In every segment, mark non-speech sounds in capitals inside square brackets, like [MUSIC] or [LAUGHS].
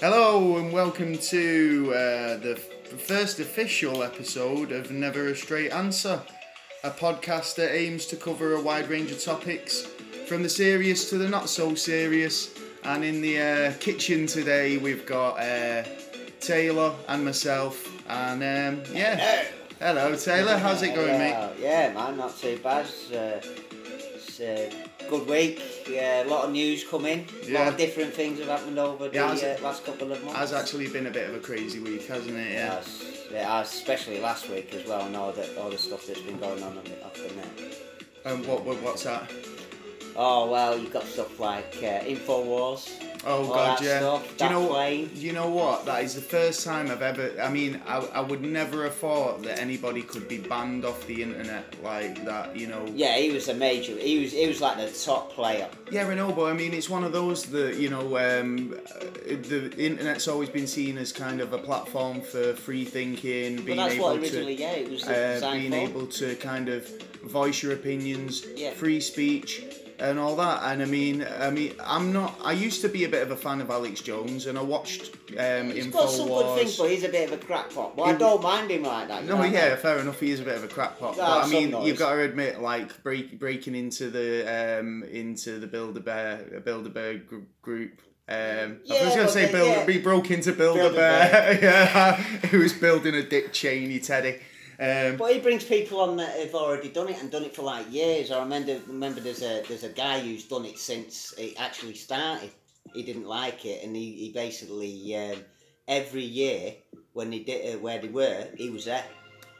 Hello and welcome to uh, the first official episode of Never a Straight Answer, a podcast that aims to cover a wide range of topics, from the serious to the not so serious. And in the uh, kitchen today, we've got uh, Taylor and myself. And um, yeah, hello Taylor, how's it going, mate? Yeah, yeah, man, not too bad. It's, uh, it's a good week. Yeah, a lot of news coming. A lot Yeah. of different things have happened over the Yeah, uh, last couple of months. Has actually been a bit of a crazy week, hasn't it? Yeah. Yes, it has, especially last week as well. And all the all the stuff that's been going on on the, off the net. Um, what, what what's that? Oh well, you've got stuff like uh, Infowars. Oh god, yeah. Stuff, Do you know? plane. You know what? That is the first time I've ever. I mean, I, I would never have thought that anybody could be banned off the internet like that. You know. Yeah, he was a major. He was he was like the top player. Yeah, I know, but I mean, it's one of those that you know, um, the internet's always been seen as kind of a platform for free thinking, being that's able what to. yeah, it was uh, being for. able to kind of voice your opinions, Yeah. free speech, and all that. And I mean, I mean, I'm not. I used to be a bit of a fan of Alex Jones, and I watched um, He's got some good things, but he's a bit of a crackpot. But I don't mind him like that. No, know yeah, mean? fair enough. He is a bit of a crackpot, Yeah, but I mean, noise. you've got to admit, like break, breaking into the um, into the Build a Bear Build Bear gr- group. Um, I was going to say build, yeah. be broke into Build, a [LAUGHS] Build a Bear. yeah, [LAUGHS] who was building a Dick Cheney Teddy. Um, But he brings people on that have already done it and done it for like years. I remember remember there's a there's a guy who's done it since it actually started. He didn't like it, and he, he basically um, every year when he did uh, where they were, he was there.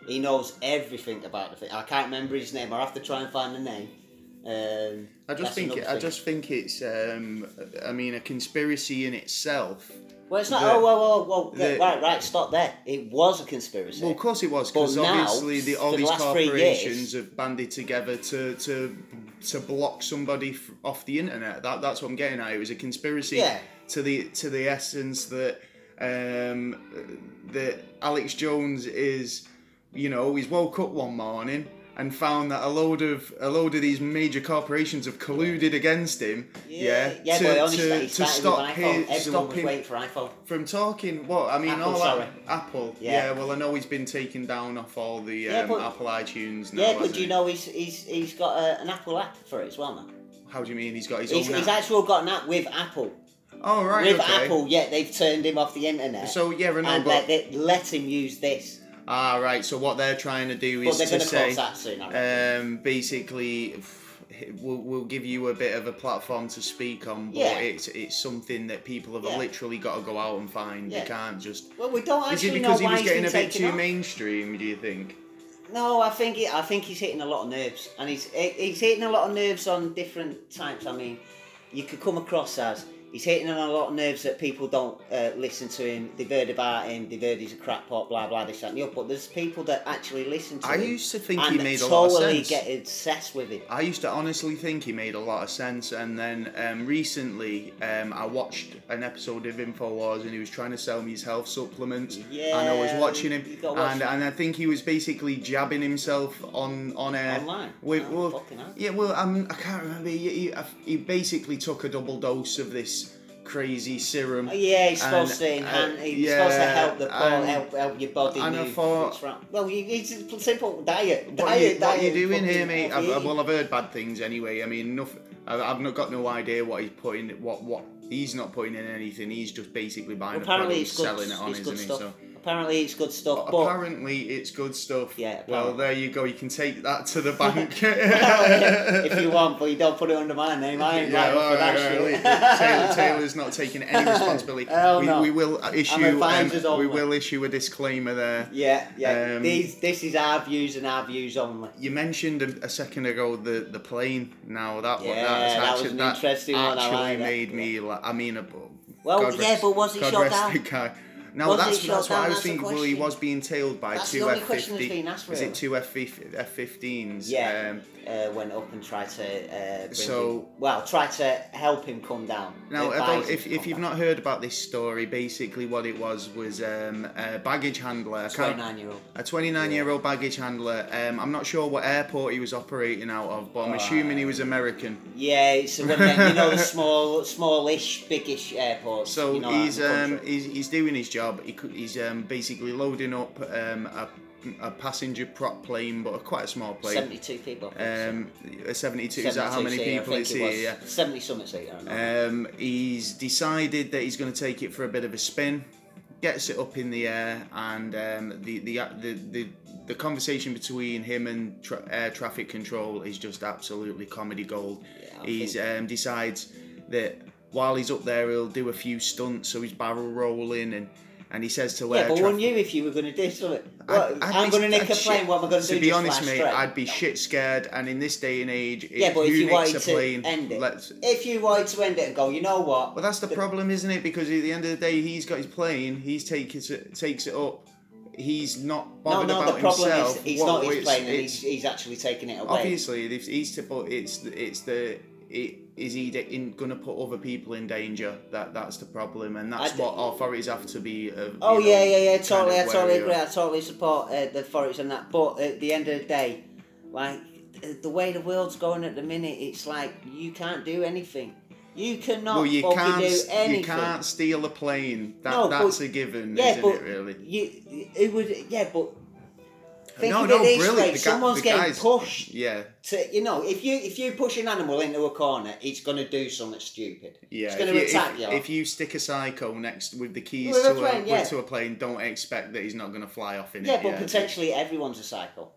He knows everything about the thing. I can't remember his name. I have to try and find the name. Um, I just think another I just think it's um, I mean a conspiracy in itself. Well, it's not. the- oh, well, well, well. the- right, right. Stop there. It was a conspiracy. Well, of course it was because obviously the, all the these corporations years- have banded together to to to block somebody off the internet. That that's what I'm getting at. It was a conspiracy Yeah. to the to the essence that um, that Alex Jones is, you know, he's woke up one morning and found that a load of a load of these major corporations have colluded against him. Yeah, yeah, to, but only to, to stop with iPhone. his, stop was him waiting for iPhone. from talking. What I mean, Apple, all sorry. that Apple. Yeah. Yeah. well, I know he's been taken down off all the Yeah, um, but- Apple iTunes now. Yeah, but do you he? know he's he's he's got a, an Apple app for it as well now. How do you mean he's got his He's, own he's app? actually got an app with Apple. oh right, with okay. Apple, yet they've turned him off the internet. So yeah, I know, and but they, let him use this. Ah right. So what they're trying to do But is they're to going to say, close that soon. I reckon. um, basically. We'll, we'll give you a bit of a platform to speak on, but Yeah. it's it's something that people have Yeah. literally got to go out and find. Yeah. They can't just. well, we don't Is it actually because know he why was he's getting been a bit taken too off. mainstream? Do you think? No, I think it, I think he's hitting a lot of nerves, and he's he's hitting a lot of nerves on different types. I mean, you could come across as he's hitting on a lot of nerves that people don't uh, listen to him. They've heard about him. They've heard he's a crackpot. Blah blah. This that, and the other. But there's people that actually listen to I him. used to think he made a lot of sense. get obsessed with him. I used to honestly think he made a lot of sense, and then um, recently um, I watched an episode of Infowars, and he was trying to sell me his health supplements, Yeah, and I was watching him, watch and him. and I think he was basically jabbing himself on on air Online? with Oh, well, yeah, well, um, I can't remember. He, he, he basically took a double dose of this crazy serum. Yeah, he's supposed to enhance. uh, he's supposed to yeah, help the poor, and- help help your body and I move. thought- what's. Well, you, it's a simple diet. What, diet, are you, what are you doing here, mate? I've, I've- well. I've heard bad things anyway. I mean, nothing. I've, not got no idea what he's putting. What what he's not putting in anything. He's just basically buying Apparently, a it's product, selling it on, it's isn't he? So Apparently, it's good stuff. But apparently, it's good stuff. Yeah, Well, there you go. You can take that to the [LAUGHS] bank. [LAUGHS] if you want, but you don't put it under my name. I ain't [LAUGHS] Yeah, well, for that right, right, shit. Taylor, Taylor's not taking any responsibility. We, no. we will issue. Um, we will issue a disclaimer there. yeah, yeah. Um, These, this is our views and our views only. You mentioned a, a second ago the the plane. Now that Yeah, that's that was actually, an that interesting one, I actually like that, made yeah. me. Like, I mean, a, Well, God yeah, rest- but was he God shot down? The. No, Wasn't that's that's what? I was thinking. Well, he was being tailed by That's two F question that's fifty. Is it two F F fifteens? Yeah. Um, uh, went up and tried to uh, bring So- him, well, tried to help him come down. Now, advise about, if, if come you've down. not heard about this story, basically what it was was um, a baggage handler. I can't- 29 year old. A 29 year old baggage handler. Um, I'm not sure what airport he was operating out of, but I'm assuming he was American. Yeah, it's one of them, you know the small, smallish, biggish airports. So you know, he's out in the um, he's, he's doing his job. He, he's um, basically loading up um, a, a passenger prop plane, but a quite a small plane. 72 people. Um, a 72. Is that how many people it's it here? Yeah. 70 something know. Um, he's decided that he's going to take it for a bit of a spin, gets it up in the air, and um, the, the the the the conversation between him and tra- air traffic control is just absolutely comedy gold. Yeah, he's um, decides that while he's up there, he'll do a few stunts, so he's barrel rolling and. And he says to where. yeah, but wouldn't you if you were going to do something? I'd I'm going to nick a plane, what am I going to do? To be honest, mate, straight? I'd be shit scared. And in this day and age, Yeah, but if you wanted a to plane, end it, let's if you wanted to end it and go, you know what? Well, that's the problem, isn't it? Because at the end of the day, he's got his plane. He's takes it takes it up. He's not No, bothered no, about the problem himself. is he's What- not his plane and he's, he's actually taking it away. obviously he's to put it's it's the it, is he in, gonna put other people in danger? That that's the problem, and that's d- what authorities have to be. Uh, Oh know, yeah, yeah, yeah, totally. I totally agree. of. I totally support uh, the forex and that. But at the end of the day, like the way the world's going at the minute, it's like you can't do anything. You cannot Well, you can't do anything. you can't steal a plane. That No, but- that's a given, yeah, isn't but it? Really. You, it would, yeah, but think no, of no, it this way: guy- someone's getting pushed Yeah, to, you know, if you if you push an animal into a corner, it's going to do something stupid. Yeah, it's going to attack if, you. if you stick a psycho next with the keys With to a plane, yeah. to a plane, don't expect that he's not going to fly off in Yeah, it. but potentially everyone's a psycho.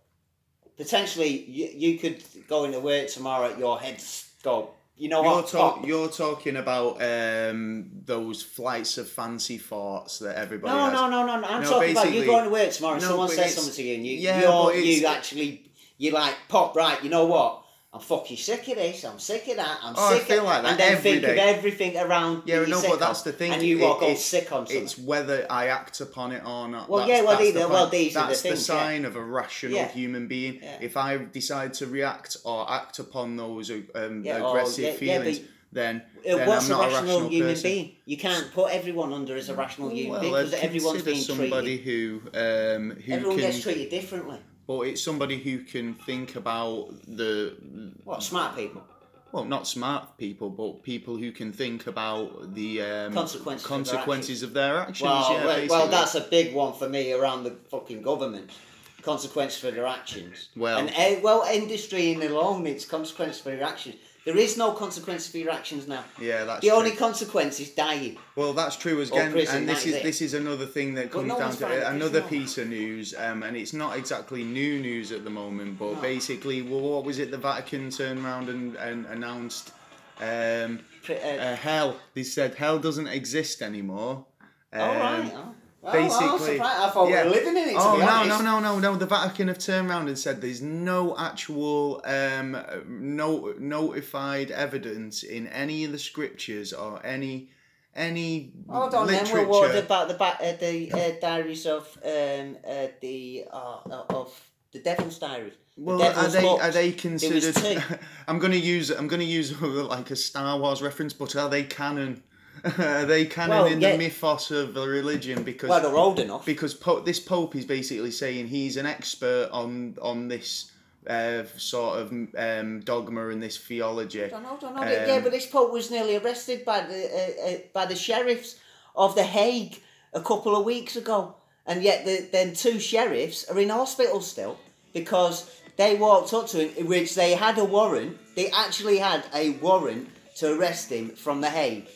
Potentially, you, you could go into work tomorrow, your head's go, you know You're, what, talk, you're talking about um, those flights of fancy thoughts that everybody No, has. no, no, no, no. I'm No, talking about you going to work tomorrow and No, someone says something to you and you, yeah, you're, but it's- you actually, you like, pop, right, you know what? I'm fucking sick of this, I'm sick of that, I'm Oh, I sick feel of like that And then think of everything around Yeah, no, but that's the thing. And you it- walk all sick on something. It's whether I act upon it or not. Well, That's- yeah, well, that's these the well, these are the That's the things, yeah. sign of a rational Yeah. human being. Yeah. If I decide to react or act upon those um, Yeah, or- aggressive yeah, yeah, feelings, then, Uh, then What's I'm not rational, a rational human person. being? You can't put everyone under as a rational human Well, being because everyone's being somebody who um, who Everyone can, gets treated differently. But it's somebody who can think about the What smart people? well, not smart people, but people who can think about the um, Consequences of their consequences of their actions. Well, yeah, well, that's a big one for me around the fucking government. Consequence for their actions. Well- and uh, well, industry in alone, it's consequence for your actions. There is no consequence for your actions now. yeah, that's The true. only consequence is dying. Well, that's true as again, prison, and this is it. this is another thing that comes no down to finding uh, another piece of news, um, and it's not exactly new news at the moment, but No. basically, well, what was it? The Vatican turned around and, and announced um, uh, uh, hell. They said hell doesn't exist anymore. Um, all right. Oh. Well, basically- I, was surprised. I thought yeah. we were living in it. To Oh no no no no no! The Vatican have turned around and said there's no actual um, no notified evidence in any of the scriptures or any any Hold on, literature. then. What, what about the ba- uh, the uh, diaries of um uh, the uh, of the Devil's diaries? The Well, are they are they considered? [LAUGHS] I'm gonna use I'm gonna use [LAUGHS] like a Star Wars reference, but are they canon? Are [LAUGHS] they canon Well, in yeah. the mythos of the religion? Because Well, they're old enough. because po- this pope is basically saying he's an expert on on this uh, sort of um, dogma and this theology. I don't know, don't know. Um, yeah, but this Pope was nearly arrested by the uh, uh, by the sheriffs of the Hague a couple of weeks ago, and yet the then two sheriffs are in hospital still because they walked up to him, which they had a warrant. They actually had a warrant to arrest him from the Hague.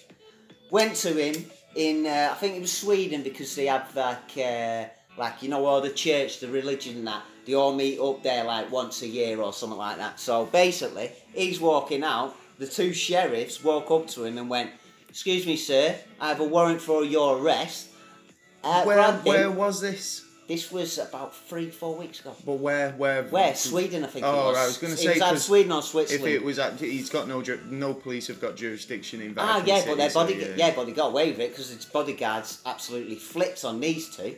Went to him in uh, I think it was Sweden because they have like uh, like you know all the church, the religion and that. They all meet up there like once a year or something like that. So basically, he's walking out. The two sheriffs walk up to him and went, "Excuse me, sir, I have a warrant for your arrest." Uh, Where where was this? This was about three, four weeks ago. But where, where? Where? Sweden, I think it Oh, was. right, I was gonna It say, was 'cause Sweden or Switzerland. If it was, act- he's got no, no police have got jurisdiction in Ah, yeah, but their so, body, yeah. but they got away with it because his bodyguards absolutely flipped on these two,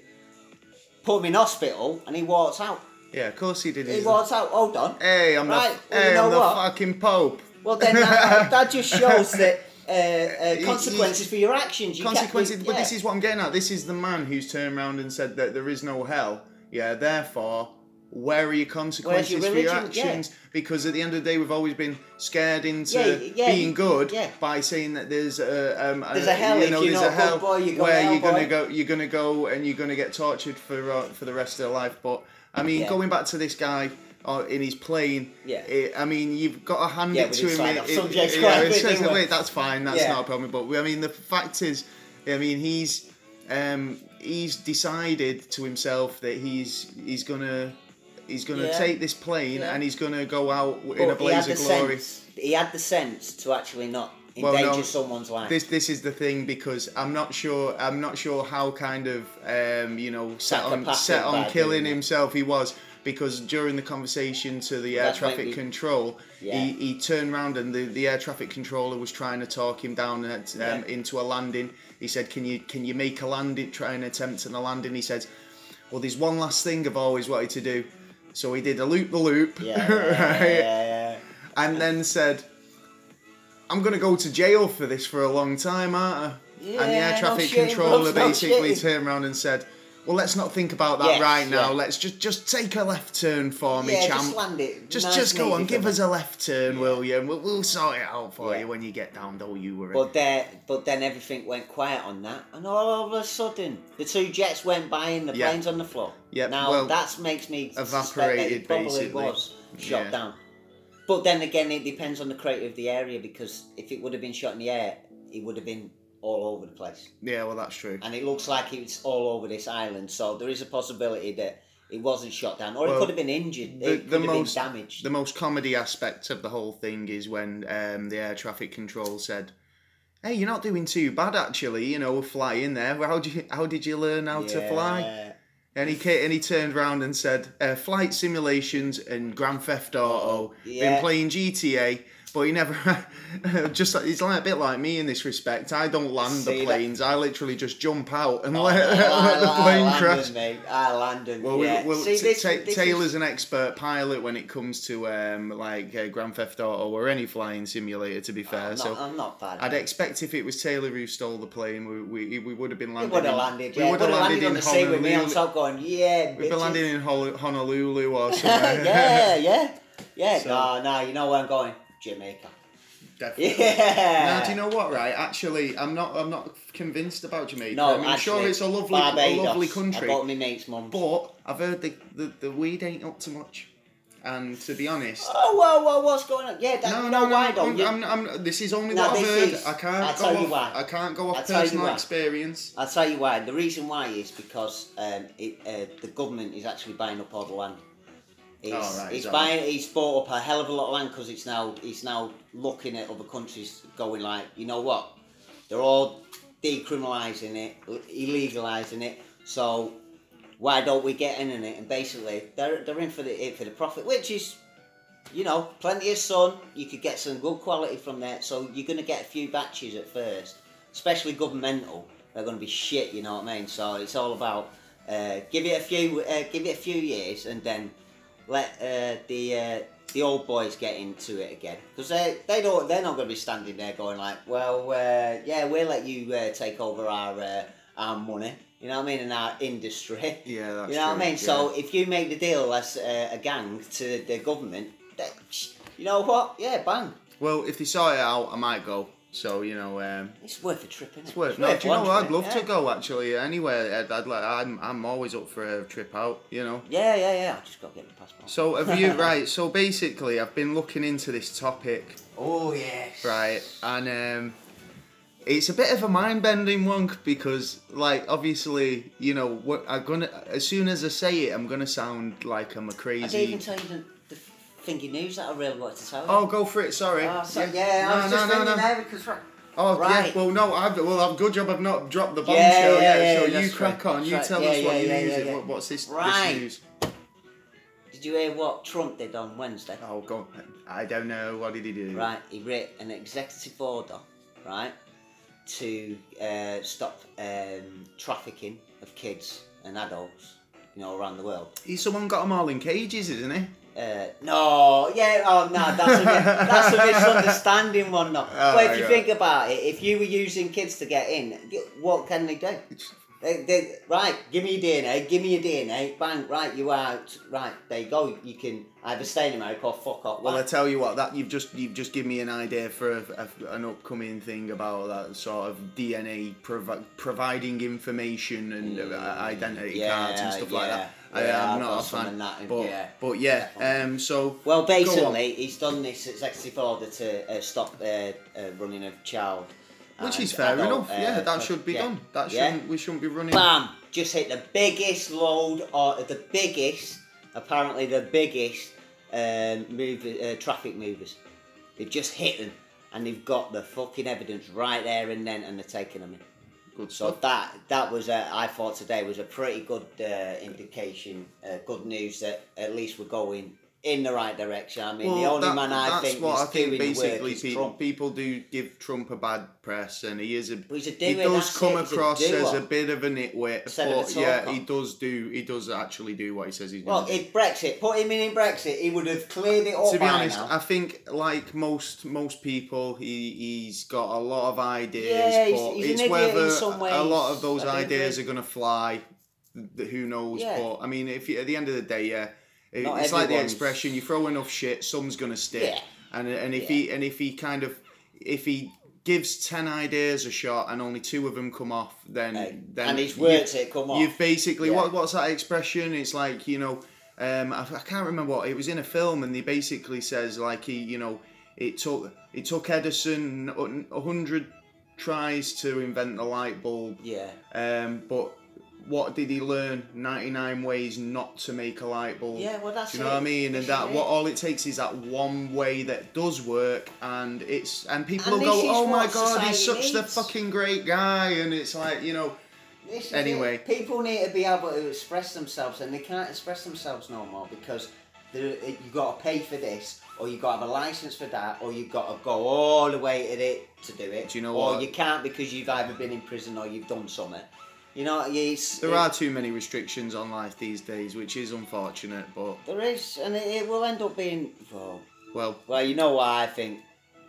put him in hospital, and he walks out. Yeah, of course he did. He walks out. Hold on. Hey, I'm Right, the, well, you hey, know I'm the what? fucking Pope. Well, then that, that just [LAUGHS] shows that uh, uh, consequences for your actions. You Consequences, but this is what I'm getting at. This is the man who's turned around and said that there is no hell. Yeah, therefore, where are your consequences for your religion? Yeah. actions? Because at the end of the day, we've always been scared into Yeah, yeah, being good yeah. by saying that there's a, um, There's a hell you know, you're there's a a hell boy, you go where hell, you're gonna go, you're gonna go and you're gonna get tortured for uh, for the rest of your life. But I mean, Yeah. going back to this guy. Uh, in his plane, Yeah. it, I mean, you've got to hand Yeah, it to him. it- it- subjects yeah, quite a it says- didn't wait, that's fine. That's Yeah. not a problem. But I mean, the fact is, I mean, he's um, he's decided to himself that he's he's gonna he's gonna Yeah. take this plane and he's gonna go out in a blaze of glory. sense. He had the sense to actually not Well, endanger no, someone's life. This this is the thing because I'm not sure I'm not sure how kind of um, you know set on set on killing himself he was because during the conversation to the air traffic we- control Yeah. he, he turned around and the, the air traffic controller was trying to talk him down at, um, Yeah. into a landing he said can you can you make a landing try and attempt a landing he said well there's one last thing I've always wanted to do so he did a loop the loop yeah, [LAUGHS] yeah, yeah, yeah, yeah. and then said, "I'm gonna go to jail for this for a long time, aren't I?" and the air traffic shitting, controller [LAUGHS] basically turned around and said, "Well, let's not think about that Yes, right now. yeah. Let's just just take a left turn for me, yeah, champ. just land it. Just nice just go on, give us a left turn, will you? And we'll, we'll sort it out for Yeah. you when you get down. Don't you worry." But there, but then everything went quiet on that, and all of a sudden, the two jets went by and the Yeah. plane's on the floor. Yeah, Now well, that makes me that evaporated, it probably basically. was shot Yeah. down. But then again, it depends on the crater of the area because if it would have been shot in the air, it would have been all over the place. yeah, well, that's true. And it looks like it's all over this island, so there is a possibility that it wasn't shot down, or it could have been injured. the- it could the have most- been damaged. The most comedy aspect of the whole thing is when um, the air traffic control said, "Hey, you're not doing too bad actually. You know, we're flying there. How did you how did you learn how to fly?" And he and he turned around and said, uh, "Flight simulations and Grand Theft Auto. Yeah. Been playing GTA." But he never, [LAUGHS] just he's like a bit like me in this respect. I don't land See the that- planes. I literally just jump out and Oh, let, I- [LAUGHS] let the I- I plane landed, crash. mate. I landed. Well, yeah. we, well See, t- this, Ta- this Taylor's is, an expert pilot when it comes to um, like uh, Grand Theft Auto or any flying simulator. To be fair, I'm, so not, I'm not bad. I'd expect if it was Taylor who stole the plane, we we, we would have been We landing. would have landed. We Yeah, would would have landed landed on in the sea with me on top, going, yeah, We'd be bitches." landing in Honolulu or [LAUGHS] somewhere. yeah, yeah, yeah. So- no, no, you know where I'm going, Jamaica. Definitely. Yeah. Now, do you know what? Right, actually, I'm not. I'm not convinced about Jamaica. No, I mean, actually, sure, it's a lovely, a Barbados. lovely I country, got my mate's mum. but I've heard the, the the weed ain't up to much. And to be honest, Oh, whoa, whoa, what's going on? Yeah, that, no, no, no. why, though? I'm, You- I'm, I'm, this is only No, what I've heard. is- I can't I'll go tell you off. why. I can't go off personal experience. I'll tell you why. The reason why is because um, it, uh, the government is actually buying up all the land. It's, Oh, right, that buying. He's bought up a hell of a lot of land because it's now. He's now looking at other countries, going like, you know what? They're all decriminalising it, illegalising it. So why don't we get in on it? And basically, they're they're in for the it for the profit, which is. You know, plenty of sun. You could get some good quality from there. So you're going to get a few batches at first, especially governmental. They're going to be shit. You know what I mean? So it's all about uh, give it a few, uh, give it a few years, and then let uh, the uh, the old boys get into it again because they they don't they're not going to be standing there going like, well, uh, yeah, we'll let you uh, take over our uh, our money. You know what I mean? In our industry. [LAUGHS] Yeah, that's You know what I true, mean? So if you make the deal as uh, a gang to the government, you know what? Yeah, bang. Well, if they sort it out, I might go. So you know, um, It's worth a trip, isn't it? it's worth. No, do you know? I'd love yeah. to go actually. Anywhere, I'd, I'd like. I'm, I'm always up for a trip out. You know. Yeah, yeah, yeah. I just got to get the passport. So have you [LAUGHS] right? So basically, I've been looking into this topic, oh yes. right, and um, it's a bit of a mind bending one because, like, obviously, you know, what I'm gonna as soon as I say it, I'm gonna sound like I'm a crazy. didn't even tell you the thingy news that I really wanted to tell you. Oh, go for it. Sorry. Oh, so, yeah, I was no, just no, no, there because right, Oh Right. yeah, well no, I've well I've good job I've not dropped the bombshell yeah, yet. yeah, so you crack right. on, you That's tell right. us Yeah, what yeah, you're yeah, using. yeah. What, what's this, Right. this news? Did you hear what Trump did on Wednesday? Oh god, I don't know. What did he do? Right, he wrote an executive order, right, to uh, stop um, trafficking of kids and adults, you know, around the world. He's someone got them all in cages, isn't he? Uh, no, yeah, oh no, that's a, that's a misunderstanding one. No, [LAUGHS] Oh, but if you yeah. think about it, if you were using kids to get in, what can they do? They, they, right, give me your DNA, give me your DNA, bang, right, you out, right, there you go. You can either stay in America or fuck off. Well, I tell you what, that you've just you've just given me an idea for a, a- an upcoming thing about that sort of DNA provi- providing information and uh, identity Yeah, cards and stuff like that. Yeah, I, I've am not a fan, that, but yeah. but yeah. Um, so Well, basically, he's done this executive order to uh, stop uh, uh, running of child. which is fair adult, enough. uh, yeah, that pro- should be yeah. done. That shouldn't we shouldn't be running. Bam! Just hit the biggest load, or the biggest, apparently the biggest um, move, uh, traffic movers. They've just hit them, and they've got the fucking evidence right there and then, and they're taking them in. Good So stuff. that that was, uh, I thought today was a pretty good uh, indication, uh, good news that at least we're going in the right direction. I mean, the only that- man I that's think what is I think doing the work basically is Trump. people do give Trump a bad press, and he is a he's a he does come it, he's a across as a bit of a nitwit, Instead but yeah, he does do he does actually do what he says he's doing. Well, if Brexit, put him in in Brexit, he would have cleared it up To be honest, now. I think like most most people, he he's got a lot of ideas, Yeah, he's- but he's an it's whether a lot of those I ideas are going to fly. Who knows? Yeah. But I mean, if you, at the end of the day, yeah, it- Not it's like the everyone's- expression: you throw enough shit, some's to stick. Yeah. And and if he and if he kind of if he gives ten ideas a shot and only two of them come off, then then and he's you- worked it, come on. You've basically Yeah. what what's that expression? It's like you know, um, I, I can't remember what it was in a film, and he basically says like he you know it took it took Edison a hundred tries to invent the light bulb, Yeah. um, but what did he learn? Ninety nine ways not to make a light bulb. Yeah, well, that's Do you know it. what I mean? And that what all it takes is that one way that does work, and it's and people And will go, "Oh my god, he's such society the fucking great guy," and it's like you know, Anyway. it. people need to be able to express themselves, and they can't express themselves no more because you got to pay for this, or you got to have a license for that, or you got to go all the way to it to do it. Do you know or what? you can't because you've either been in prison or you've done something. You know, it's, there it- are too many restrictions on life these days, which is unfortunate. But There is, and it, it will end up being. Well, well, well, you know what I think.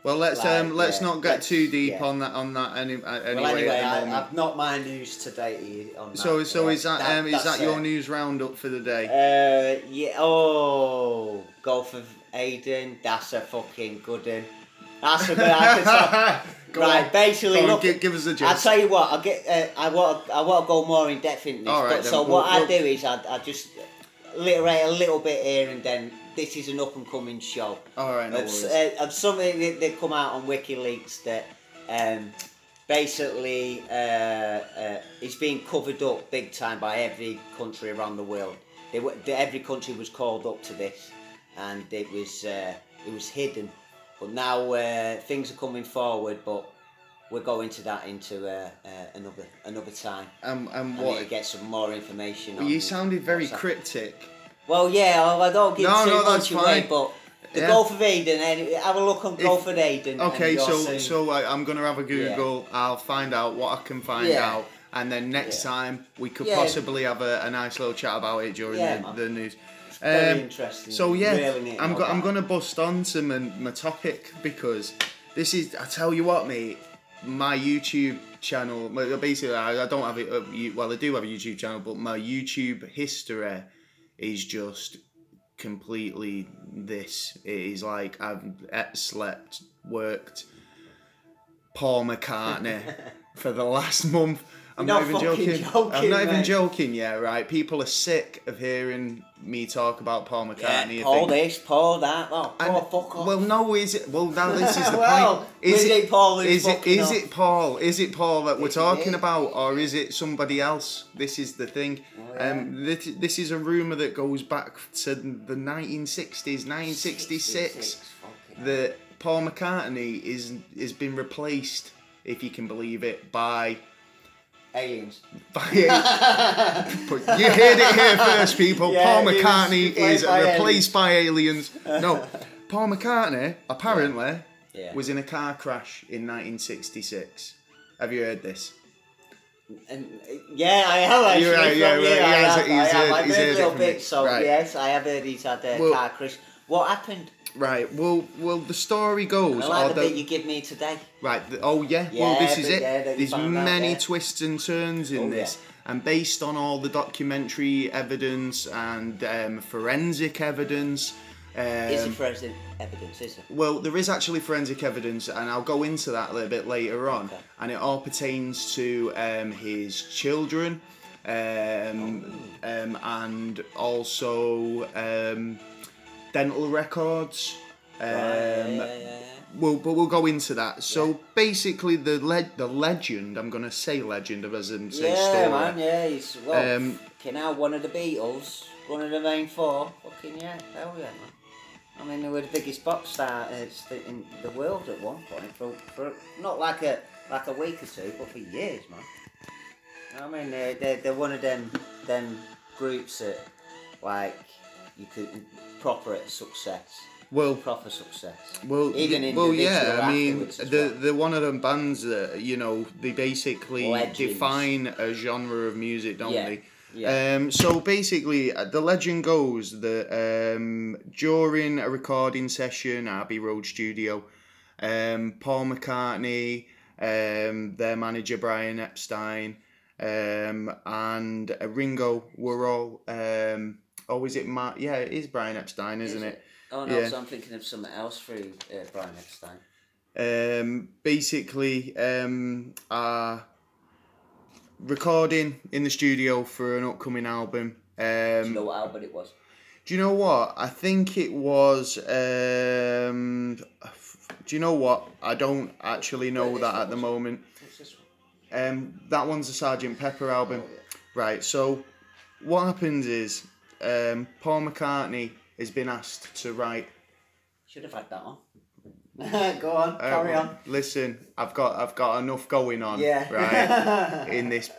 well, let's Like, um, let's yeah, not get too deep yeah. on that on that any, uh, anyway. well, anyway, I. I've not my news today on that. so so yeah. is that, um, is that your it. news roundup for the day? Uh, yeah. Oh, Gulf of Aden. That's a fucking good one. That's a good. I talk- [LAUGHS] Go right, on. basically, Go look. gi- give us a I'll tell you what. I'll get. Uh, I want. I want to go more in depth into this. All right but so we'll- what I we'll- do is I, I just alliterate a little bit here and then. This is an up and coming show. All right, no It's, worries. uh, of something that, that come out on WikiLeaks that um, basically uh, uh, is being covered up big time by every country around the world. They, every country was called up to this, and it was uh, it was hidden. But now uh, things are coming forward, but we'll go into that into uh, uh, another another time. And and I need what? to get some more information. on You sounded very what's cryptic. well, yeah, I I don't give No, too no, much that's away, fine. but the Yeah. Gulf of Aden, anyway, have a look on Gulf of Aden. and Okay, you'll so see. so I, I'm gonna have a Google. I'll find out what I can find Yeah. out, and then next Yeah. time we could Yeah. possibly have a, a nice little chat about it during Yeah, the, man. the news. Very Um, interesting. So yeah, Really I'm go- I'm gonna bust on to my, my topic because this is I tell you what, mate. My YouTube channel, basically, I, I don't have it. Well, I do have a YouTube channel, but my YouTube history is just completely this. It is like I've slept, worked, Paul McCartney [LAUGHS] for the last month. I'm not, not even fucking joking. I'm joking, not even joking yet, right? People are sick of hearing me talk about Paul McCartney. Yeah, Paul this, Paul that. Oh, And- Paul, fuck off. Well, no, is it? Well, now this is [LAUGHS] the Well, point. Is it Paul is it? Is off. it Paul? Is it Paul that we're is talking it. about, or is it somebody else? This is the thing. Oh, yeah. Um, this, this is a rumor that goes back to the 1960s, 1966. Fucking That Paul McCartney is has been replaced if you can believe it, by Aliens. [LAUGHS] But you heard it here first, people. Yeah, Paul McCartney is by replaced by aliens. No, [LAUGHS] Paul McCartney apparently Yeah. was in a car crash in 1966. Have you heard this? And, uh, yeah, I have actually. You're right, yeah, right, he I have. he's I have. heard- I've heard heard it little bits, so Right. yes, I have heard he's had a Well- car crash. What happened? Right. Well, well, the story goes. I like the the- bit you give me today. Right. The, oh yeah. well, this is it. yeah, There's out, many yeah. twists and turns in Oh, this, and based on all the documentary evidence and um, forensic evidence. Um, Is it forensic evidence? Is it? well, there is actually forensic evidence, and I'll go into that a little bit later on. Okay. And it all pertains to um, his children, um, um, and also um, dental records. Um, yeah, yeah, yeah, yeah. well, but we'll go into that. So basically, the le- the legend. I'm gonna say legend of as in say Yeah, story. man, yeah, he's well, Um, fucking hell, one of the Beatles, one of the main four, fucking yeah, hell yeah, man. I mean, they were the biggest pop star uh, in the world at one point for, for not like a like a week or two, but for years, man. I mean, they're, they're, they're one of them them groups that like you could proper success, Well, proper success. well, Even y- well, yeah. I mean, the the one of them bands that you know they basically Legends. define a genre of music, don't Yeah, they? yeah. Um, so basically, uh, the legend goes that um, during a recording session at Abbey Road Studio, um, Paul McCartney, um, their manager Brian Epstein, um, and uh, Ringo were all. Um, oh, is it Matt? Yeah, it is Brian Epstein, isn't Is it? Oh no, Yeah. so I'm thinking of something else through uh, Brian Epstein. um, basically um, are recording in the studio for an upcoming album. Do you know Um, what album it was? do you know what? I think it was. Um, do you know what? I don't actually know that at the moment. What's this one? Um, that one's a Sergeant Pepper album. Oh. Right, so what happens is um, Paul McCartney has been asked to write Should have had that on. [LAUGHS] Go on, Uh, carry on. Listen, I've got I've got enough going on. Yeah. Right. [LAUGHS] in this,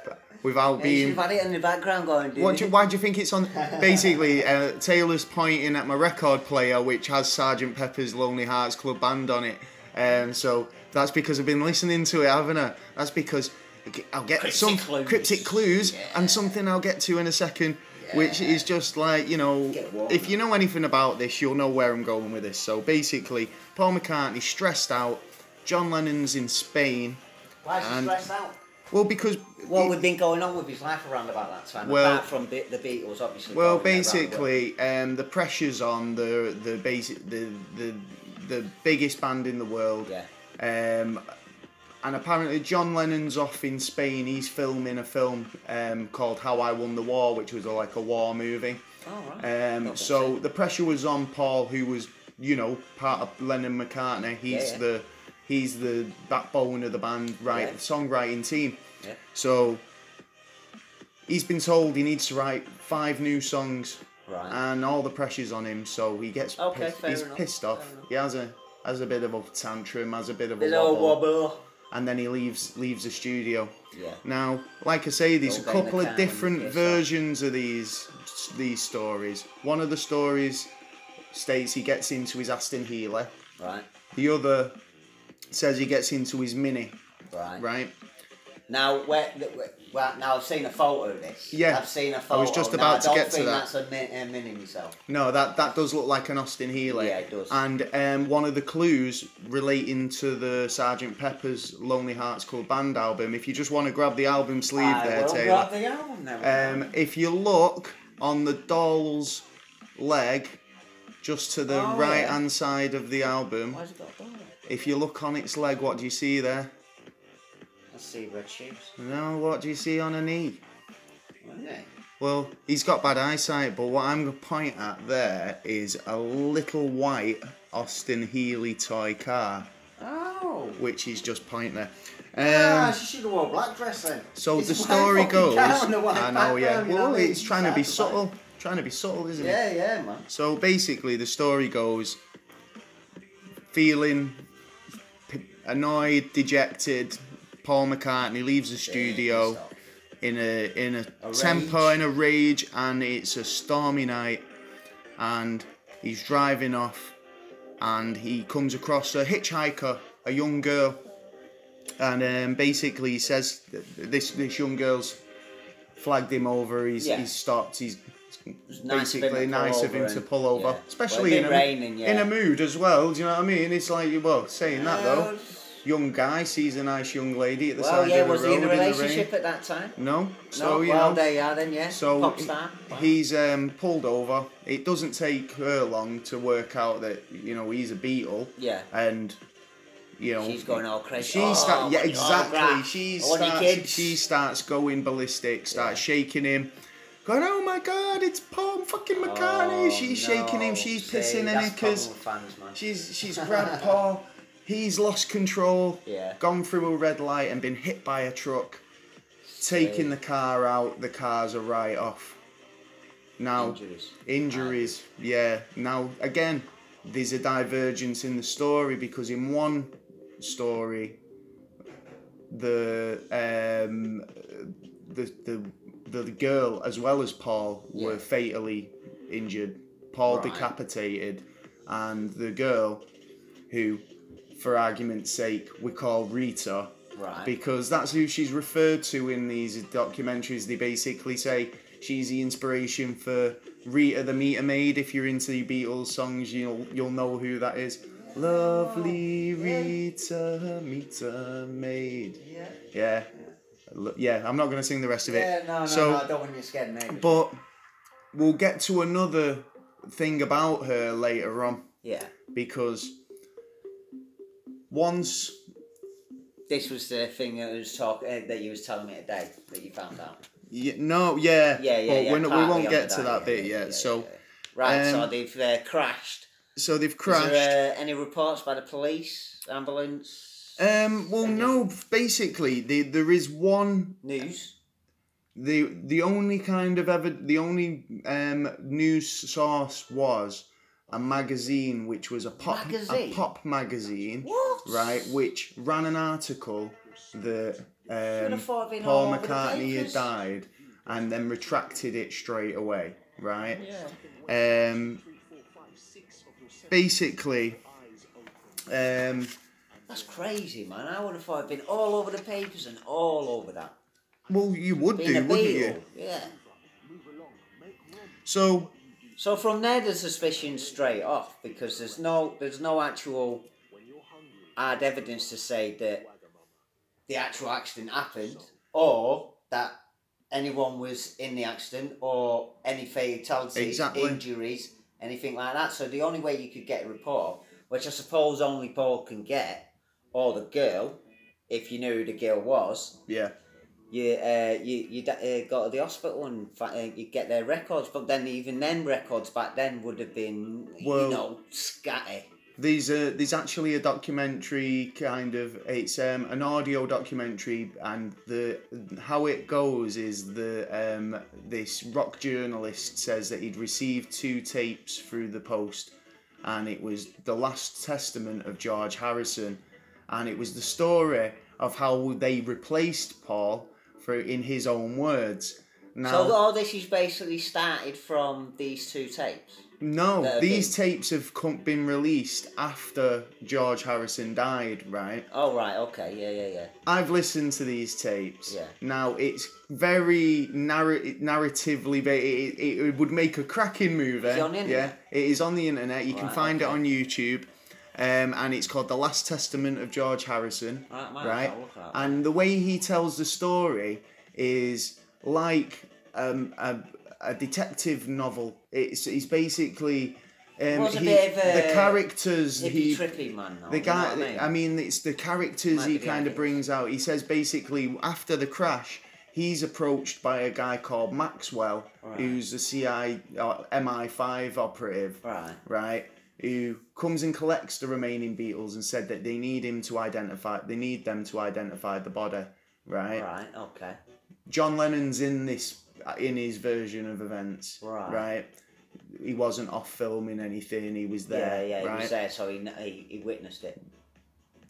without Yeah, you being. have had it in the background going. What do, why do you think it's on? Basically, uh, Taylor's pointing at my record player, which has Sergeant Pepper's Lonely Hearts Club Band on it. Um, so that's because I've been listening to it, haven't I? That's because I'll get Cryptic some clues. cryptic clues Yeah. and something I'll get to in a second, which is just like you know, if you know anything about this, you'll know where I'm going with this. So basically, Paul McCartney stressed out. John Lennon's in Spain. Why is he stressed out? Well, because What would been going on with his life around about that time? Well- apart from the Beatles, obviously. Well, basically, um, the pressures on the the basic the the the biggest band in the world. Yeah. Um, and apparently, John Lennon's off in Spain. He's filming a film um, called How I Won the War, which was a, like a war movie. Oh, right. Um, so the pressure was on Paul, who was, you know, part of Lennon McCartney. He's yeah. the he's the backbone of the band, right? Yeah. Songwriting team. Yeah. So he's been told he needs to write five new songs, Right. and all the pressure's on him. So he gets Okay, pissed, he's enough, pissed off. He has a has a bit of a tantrum, has a bit of a Little wobble, wobble. And then he leaves leaves the studio. Yeah. Now, like I say, there's a couple of cat when you different versions of these these stories. One of the stories states he gets into his Austin Healey. Right. The other says he gets into his Mini. Right. Right. Now, where, well, now I've seen a photo of this. Yeah. I've seen a photo. I was just about to get to that. That's a, min, a mini. No, that that does look like an Austin Healey. Yeah, it does. And um, one of the clues relating to the Sergeant Pepper's Lonely Hearts Club Band album. If you just want to grab the album sleeve I there, will Taylor. grab the album now. Um, if you look on the doll's leg, just to the Oh, right hand side of the album, Why's it got a if you look on its leg, what do you see there? See, red shoes. No, what do you see on a knee? Well, he's got bad eyesight, but what I'm going to point at there is a little white Austin Healey toy car, Oh. which is just pointing there. ah, Um, she should have worn a black dress then. so It's the story goes. car on a white I know, yeah. background, know Well, what it's trying to be subtle. Trying to be subtle, isn't it? Yeah, yeah, man. So basically, the story goes feeling annoyed, dejected, Paul McCartney leaves the studio in a in a, A temper, rage. in a rage, and it's a stormy night, and he's driving off, and he comes across a hitchhiker, a young girl, and um, basically he says this this young girl's flagged him over. He's Yeah. he's stopped. He's It's nice of him basically nice of him to pull over, yeah. especially Well, in a, raining, yeah. in a mood as well. Do you know what I mean? It's like well, saying that though, young guy sees a nice young lady at the Well, side yeah, of the road. Well, yeah, was he in a relationship at that time? No, so no, you well, know. there you are then, yeah. So Pop star. Wow. he's um, pulled over. It doesn't take her long to work out that you know he's a beetle, Yeah. and you know She's going all crazy. She Oh, start, yeah, I want your exactly. She I want your starts, she starts going ballistic, starts Yeah. shaking him, going, "Oh my God, it's Paul fucking McCartney!" Oh, she's shaking him, no. she's See, pissing in it because the problem with fans, man. she's she's grabbed Paul. [LAUGHS] He's lost control, Yeah. gone through a red light and been hit by a truck, taking the car out. The car's a write off. Now Injuries. injuries yeah now again there's a divergence in the story because in one story the um the the the girl as well as paul were fatally injured paul Right. decapitated and the girl who for argument's sake we call rita Right. because that's who she's referred to in these documentaries. They basically say she's the inspiration for Rita the Meter Maid. If you're into the Beatles songs, you'll you'll know who that is. Lovely Rita Meter Maid. yeah. Yeah, yeah. I'm not gonna sing the rest of it. Yeah, no, no, so, no, I don't want you scared, mate. but we'll get to another thing about her later on yeah. because once This was the thing that was talk uh, that you was telling me today that you found out. Yeah, no, yeah, Yeah, yeah, but yeah. not, we won't on get to that yeah, bit yeah, yet. yeah, so, yeah. right, so um, they've uh, crashed. so they've crashed. there uh, any reports by the police, ambulance, Um, well, no. Basically, the, there is one. news? the The only kind of ever the only um news source was a magazine, which was a pop Magazine? a pop magazine, What? right? Which ran an article that um, thought it'd been all Paul McCartney had died, and then retracted it straight away, right? Yeah. Um, basically, um, That's crazy, man. I would have thought it'd been all over the papers and all over that. well, you would Being do, wouldn't you? Yeah. So, So from there, the suspicion straight off because there's no there's no actual hard evidence to say that the actual accident happened or that anyone was in the accident or any fatalities, Exactly. injuries, anything like that. So the only way you could get a report, which I suppose only Paul can get, or the girl, if you knew who the girl was, yeah, you uh, you you uh, go to the hospital and uh, you get their records. But then even then records back then would have been Well- you know scatty. There's a there's actually a documentary kind of it's um, an audio documentary and the how it goes is the um, this rock journalist says that he'd received two tapes through the post and it was the last testament of George Harrison and it was the story of how they replaced Paul for in his own words. Now, So all this is basically started from these two tapes. No, these tapes have come, been released after George Harrison died, right? Oh right, okay, yeah, yeah, yeah. I've listened to these tapes. Yeah. Now it's very narr- narratively, it, it, it would make a cracking movie. Eh? The Yeah, it is on the internet. You can Right, find it on YouTube, um, and it's called "The Last Testament of George Harrison." Right, right? have to look at that. And the way he tells the story is like um, a, a detective novel. It's he's basically um, was he- bit of a the characters he trippy man. Though, the you know guy. I mean? I mean, it's the characters he kind of brings out. He says basically after the crash. He's approached by a guy called Maxwell, Right. who's a CI or MI5 operative right. right, who comes and collects the remaining Beatles and said that they need him to identify, they need them to identify the body, right? Right. Okay. John Lennon's in this, uh, in his version of events, Right. Right. He wasn't off filming anything, he was there, yeah, yeah. right? He was there, so he, he he witnessed it.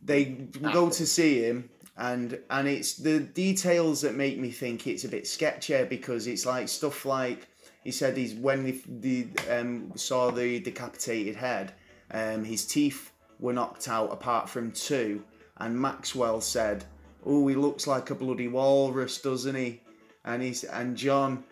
They go to see him, and and it's the details that make me think it's a bit sketchy because it's like stuff like he said he's when the, the um, saw the decapitated head, um, his teeth were knocked out apart from two, and Maxwell said, "Oh, he looks like a bloody walrus, doesn't he?" And he's and John.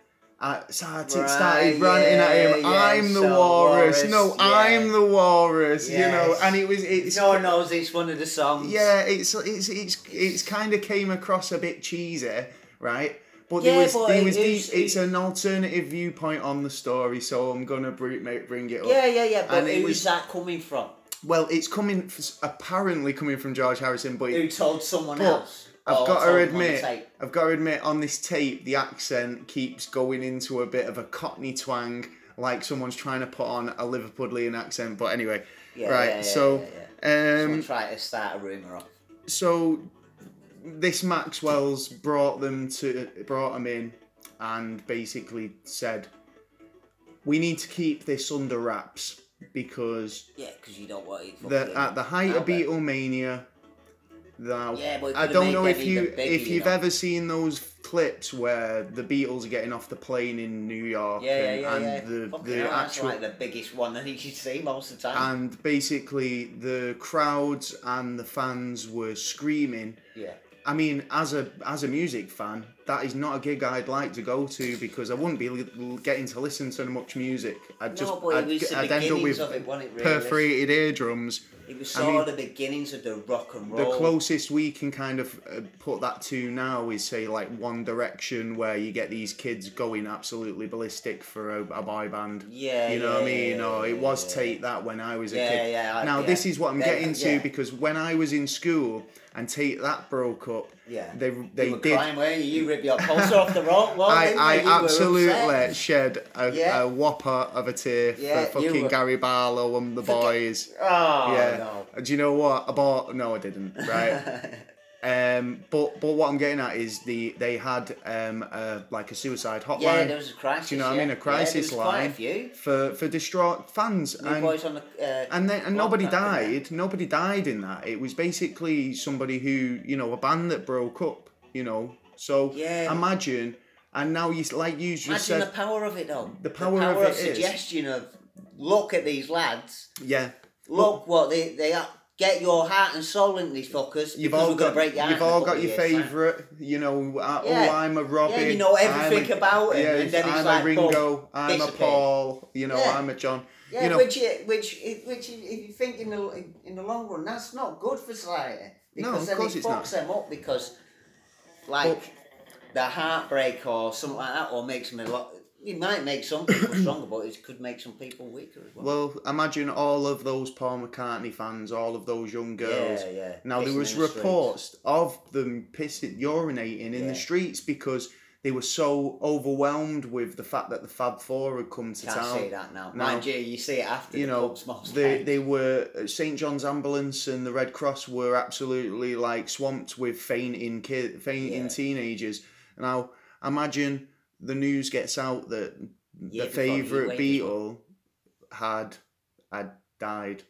Uh, started, Right, started ranting yeah, at him. yeah, I'm the so walrus. walrus, No, yeah. I'm the walrus. You know, and it was it's No one knows it's one of the songs. yeah, it's it's it's it's kind of came across a bit cheesy, right? But Yeah, was but it was is- the, it's an alternative viewpoint on the story, so I'm gonna bring bring it up. Yeah, yeah, yeah. But And it who's was- that coming from? Well, it's coming apparently coming from George Harrison, but Who told someone else? I've Or got to told them on the admit. I've got to admit, on this tape, the accent keeps going into a bit of a Cockney twang, like someone's trying to put on a Liverpudlian accent. But anyway, Yeah, right. yeah, yeah, so, yeah, um, Someone try to start a rumour off. so this Maxwell's brought them to brought them in and basically said we need to keep this under wraps because Yeah, because you don't want it. the, at the height of. Beatlemania now Yeah, I don't know if you bigger, if you you've know. ever seen those clips where the Beatles are getting off the plane in New York Yeah, yeah, and, yeah, and yeah. the Fucking the hell, that's actual like the biggest one that [LAUGHS] you see most of the time. and basically the crowds and the fans were screaming yeah. I mean, as a as a music fan, that is not a gig I'd like to go to because I wouldn't be getting to listen to much music. I'd just no, but I'd, it was the I'd end up with it, really? perforated eardrums. It was I sort mean, of the beginnings of the rock and roll. The closest we can kind of uh, put that to now is say like One Direction, where you get these kids going absolutely ballistic for a, a boy band. Yeah, you know yeah, what I mean. yeah, or it was yeah. Take That when I was a kid. yeah, I- now this is what I'm getting to because when I was in school and Take That broke up, Yeah. they they you were did. crying, weren't you? You ripped your poster off the rock wall. I, I were absolutely shed a, Yeah. a whopper of a tear Yeah, for fucking were- Gary Barlow and the Forget- boys. Oh, yeah. no. Do you know what? I bought. No, I didn't. Right. [LAUGHS] um. But but what I'm getting at is the they had um uh, like a suicide hotline. Yeah, there was a crisis. Do you know what I mean? A crisis yeah, there was Quite a line for for distraught fans New and. the. Uh, and then and nobody in there. died. Nobody died in that. It was basically somebody who you know a band that broke up. You know, so Yeah. imagine. And now you like you just Imagine said, the power of it, though. The power of it is- suggestion of look at these lads. yeah. Look what they they are. Get your heart and soul into these fuckers. You've all we're gonna got break your you've all got your favourite. You know, uh, Yeah. oh, I'm a Robbie. Yeah, you know everything a- about him, Yeah, and then I'm like, a Ringo. boom, I'm a. Paul. You know, Yeah. I'm a John. Yeah, you know, which which which if you think in the in the long run, that's not good for society No, because of then course it it's not. fucks them up because like the heartbreak or something like that, or makes them a lot. It might make some people stronger, but it could make some people weaker as well. well, imagine all of those Paul McCartney fans, all of those young girls. Yeah, yeah. Now there was the streets. reports of them pissing, urinating in Yeah. the streets because they were so overwhelmed with the fact that the Fab Four had come to Can't town. say that now. Now, Mind you, you see it after you the know, they times. they were uh, St John's Ambulance and the Red Cross were absolutely like swamped with fainting kid, fainting Yeah. teenagers. Now imagine the news gets out that Year the favourite Beatle had had died.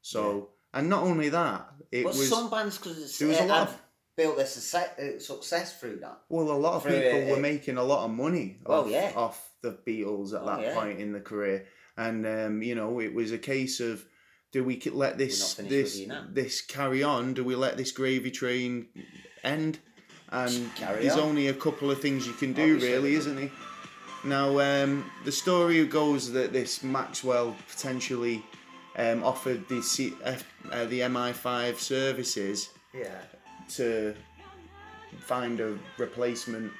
So and not only that, it But was some bands because there was a lot of- built their success, uh, success through that. well, a lot of through people it- were it- making a lot of money Well, off, yeah. off the Beatles at Oh, that yeah. point in the career, and um, you know it was a case of do we let this this with you now. this carry on? Do we let this gravy train end? And there's on. only a couple of things you can do, Obviously. really, isn't he? Now, um, the story goes that this Maxwell potentially um, offered the C- F- uh, the MI5 services Yeah. to find a replacement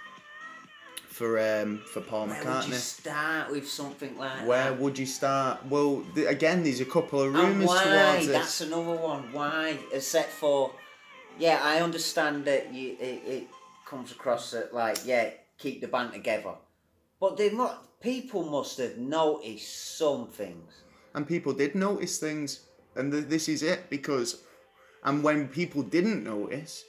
for um, for Paul Where would you start with something like Where that? would you start? Well, th- again, there's a couple of rumours why? towards That's another one. Why? Except for, yeah, I understand that you it, it comes across that like yeah, keep the band together, but they mu- people must have noticed some things. And people did notice things, and th- this is it because, and when people didn't notice,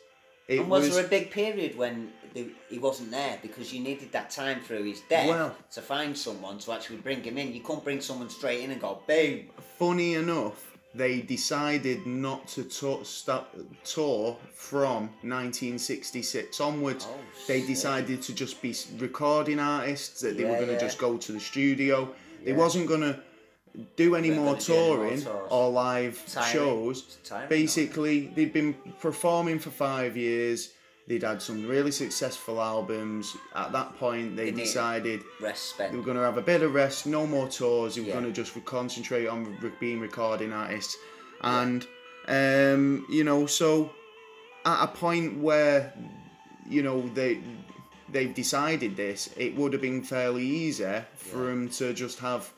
it and was, was, there a big period when the, he wasn't there because you needed that time through his death Well- to find someone to actually bring him in? You couldn't bring someone straight in and go boom. funny enough. They decided not to tour, start, tour from 1966 onwards. Oh, they decided to just be recording artists, that they were going to yeah. just go to the studio. They wasn't going to do any more any more touring or live Tiring. shows. It's tiring, Basically, they'd been performing for five years. They'd had some really successful albums. At that point, they They decided Rest they spent. were going to have a bit of rest, no more tours. They were Yeah. going to just concentrate on re- being recording artists, and um, you know, so at a point where you know they they've decided this, it would have been fairly easy for Yeah. them to just have,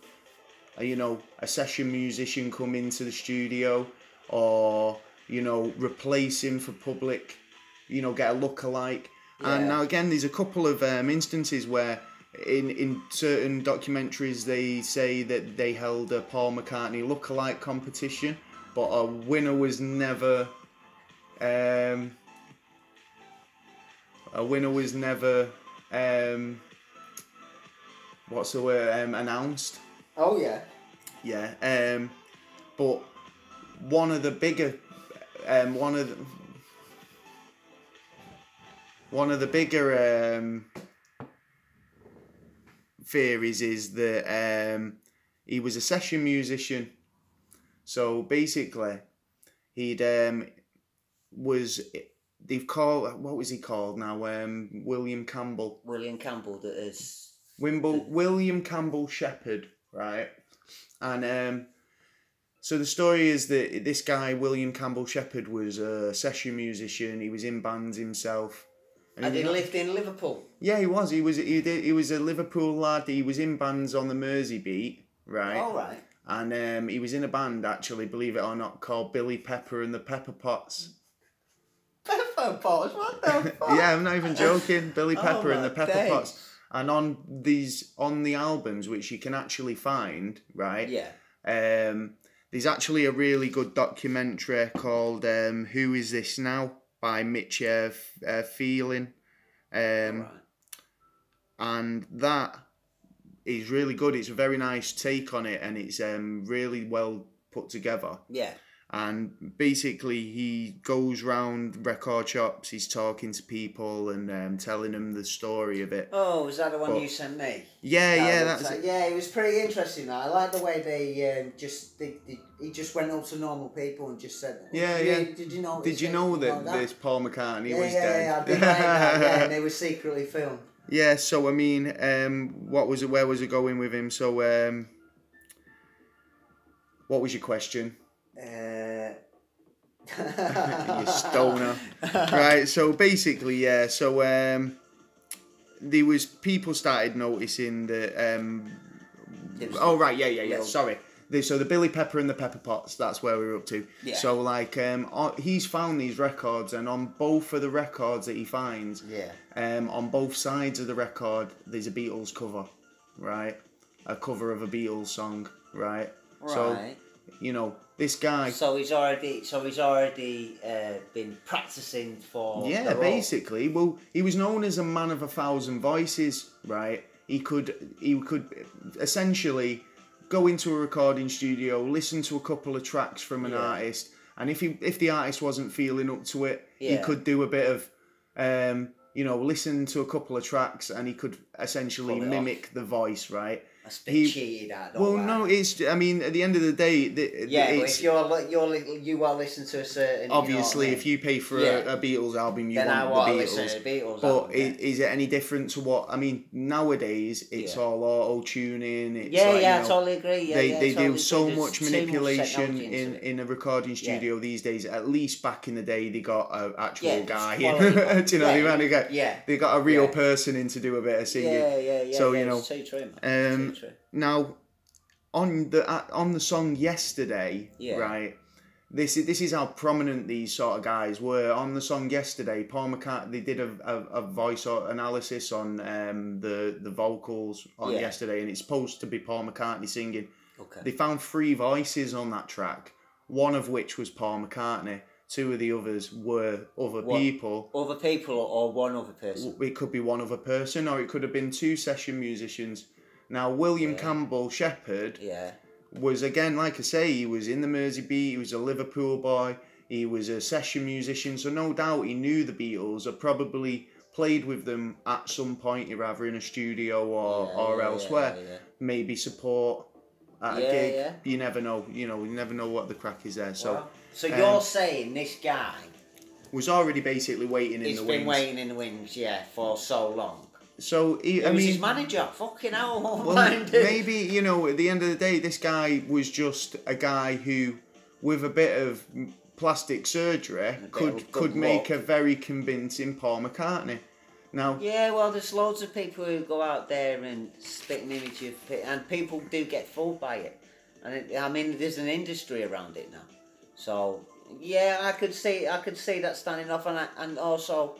a, you know, a session musician come into the studio, or you know, replace him for public, you know, get a look-alike. And now again, there's a couple of um, instances where in in certain documentaries they say that they held a Paul McCartney look-alike competition, but a winner was never. Um, a winner was never. Um, what's the word? Um, announced. Oh yeah. Yeah. Um, but one of the bigger, um, one of the, one of the bigger um, theories is that um, he was a session musician. So basically, he'd um, was they've called what was he called now? Um, William Campbell. William Campbell that is. Wimble William Campbell Shepherd, right? And um, so the story is that this guy William Campbell Shepherd was a session musician. He was in bands himself. And he lived in Liverpool. yeah, he was. He was. He did. He was a Liverpool lad. He was in bands on the Mersey beat, right? All right. And um, he was in a band actually, believe it or not, called Billy Pepper and the Pepper Pots. Pepper Pots. What the [LAUGHS] fuck? yeah, I'm not even joking. Billy [LAUGHS] Oh Pepper and the Pepper days. Pots. And on these on the albums, which you can actually find, right? Yeah. Um, there's actually a really good documentary called um, "Who Is This Now" by Mitch uh, uh, Feeling, um, Alright. and that is really good. It's a very nice take on it, and it's um, really well put together. Yeah. And basically, he goes round record shops. He's talking to people and um, telling them the story of it. Oh, was that the one But- you sent me? Yeah, That yeah, that's like- yeah. It was pretty interesting. I like the way they um, just they, they, he just went up to normal people and just said, Yeah, yeah. Did you know? Did you know that, this Paul McCartney Yeah, was yeah, dead? yeah, did that. Yeah, and they were [LAUGHS] secretly filmed. Yeah, so I mean, um, what was it? Where was it going with him? So, um, what was your question? Uh, you stoner. right. So basically, yeah. So um, there was people started noticing that. Um, oh right, yeah, yeah, yeah. little- Sorry. The, so the Billy Pepper and the Pepper Pots. That's where we were up to. Yeah. So like, um, he's found these records, and on both of the records that he finds, Yeah. um, on both sides of the record, there's a Beatles cover, right? A cover of a Beatles song, right? So Right. You know this guy. So he's already so he's already uh, been practicing for Yeah, basically. Well, he was known as a man of a thousand voices, right? He could he could essentially go into a recording studio, listen to a couple of tracks from an Yeah. artist, and if he if the artist wasn't feeling up to it, he could do a bit of um, you know, listen to a couple of tracks and he could essentially mimic the voice, right? That's a bit he- cheated at. Well, that. no, it's I mean, at the end of the day, the, Yeah, but if you're you're you are listening to a certain you know what I obviously mean? if you pay for Yeah. a, a Beatles album, you then want want the to Beatles. the Beatles. But album, i- yeah. is it any different to what I mean? Nowadays, it's Yeah. all auto tuning. It's yeah, like, yeah, you I totally agree. Yeah, they yeah, they totally do so agree. Much too manipulation into in, in a recording studio these days. At least back in the day, they got an actual guy. man. [LAUGHS] do you know? Yeah, they get yeah. they got a real person in to do a bit of singing. Yeah, yeah, yeah. So, you know, it's too true, man. Too true. Now, on the uh, on the song yesterday, Yeah. right. This is this is how prominent these sort of guys were on the song yesterday. Paul McCartney they did a, a, a voice analysis on um, the the vocals on Yeah. yesterday, and it's supposed to be Paul McCartney singing. Okay. They found three voices on that track, one of which was Paul McCartney. Two of the others were other What? people. Other people or one other person. It could be one other person, or it could have been two session musicians. Now, William Yeah. Campbell Shepherd Yeah. was again, like I say, he was in the Mersey Beat. He was a Liverpool boy. He was a session musician, so no doubt he knew the Beatles. Or probably played with them at some point, either in a studio or Yeah, or elsewhere. Maybe support at Yeah, a gig. yeah. You never know. You know, you never know what the crack is there. So Wow. so um, you're saying this guy was already basically waiting in he's the been waiting in the wings, yeah, for so long. So he, Who I was mean, his manager? Fucking hell, Well, maybe you know. At the end of the day, this guy was just a guy who, with a bit of plastic surgery, could could make luck. a very convincing Paul McCartney. Now, Yeah, well, there's loads of people who go out there and spit an image of and people do get fooled by it. And it, I mean, there's an industry around it now. So yeah, I could see, I could see that standing off, and I, and also,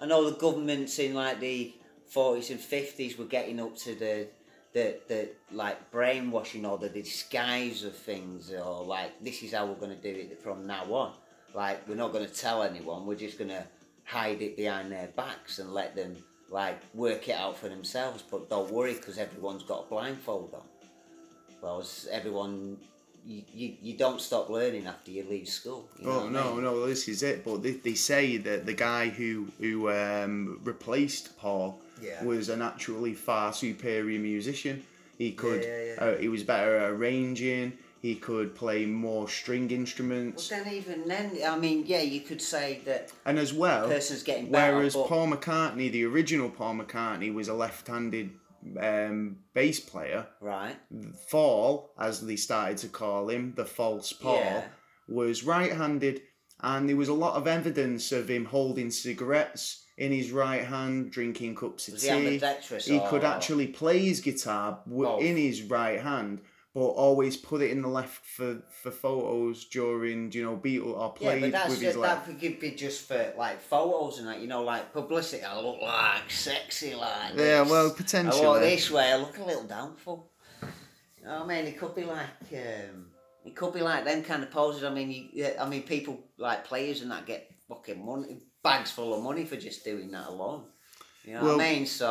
I know the governments in like the 40s and 50s were getting up to the. The, the like brainwashing or the disguise of things or like this is how we're going to do it from now on like we're not going to tell anyone we're just going to hide it behind their backs and let them like work it out for themselves but don't worry because everyone's got a blindfold on well everyone you, you, you don't stop learning after you leave school you know oh what I no, mean? no, this is it. But they, they say that the guy who who um, replaced Paul Yeah. was an actually far superior musician. He could, yeah, yeah. Uh, he was better at arranging. He could play more string instruments, then even then I mean yeah you could say that and as well, person's getting better Whereas but Paul McCartney, the original Paul McCartney, was a left-handed um, bass player. right Fall, as they started to call him, the false Paul, Yeah. was right-handed, and there was a lot of evidence of him holding cigarettes in his right hand, drinking cups of was tea. ambidextrous He could actually play his guitar w- in his right hand, but always put it in the left for, for photos during, you know, Beatle or Yeah, played but that's with his that could be just for like photos and that, you know, like publicity. I look like sexy like Yeah, this. well, I walk this way. I look a little downfall. You know what I mean? It could be like um, it could be like them kind of poses. I mean, you, yeah, I mean, people like players and that get fucking money, bags full of money for just doing that alone. You know Well- what I mean? So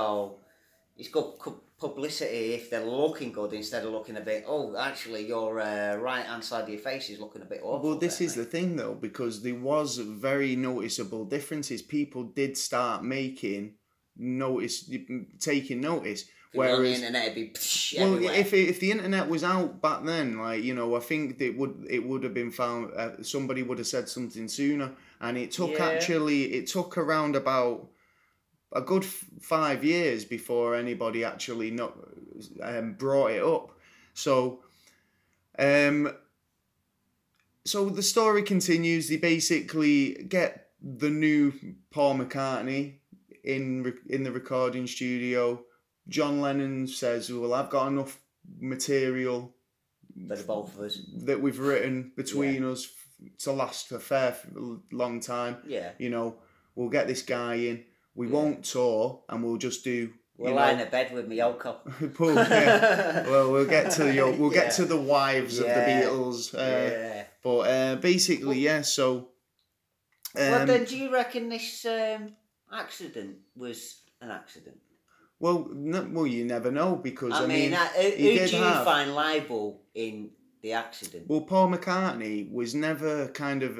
it's cu- publicity if they're looking good instead of looking a bit. Oh, actually, your uh, right hand side of your face is looking a bit awful. Well, this there, is mate. the thing though, because there was very noticeable differences. People did start making notice, taking notice. If it was on the internet, be psh, well, everywhere. if if the internet was out back then, like you know, I think it would it would have been found. Uh, somebody would have said something sooner, and it took Yeah. actually it took around about a good f- five years before anybody actually not um, brought it up. So, um, so the story continues. They basically get the new Paul McCartney in re- in the recording studio. John Lennon says, "Well, I've got enough material the both of us. that we've written between us to last for a fair long time. Yeah. You know, we'll get this guy in. We Yeah. won't tour, and we'll just do." Lying know, in bed with me, Yoko. Paul, yeah. Well, we'll get to the we'll Yeah. get to the wives of the Beatles. Uh, yeah. But uh, basically, yeah. So, well, um, then, do you reckon this um, accident was an accident? Well, no, well, you never know because I, I, mean, mean, uh, who, he who do you have- find liable in the accident? well, Paul McCartney was never kind of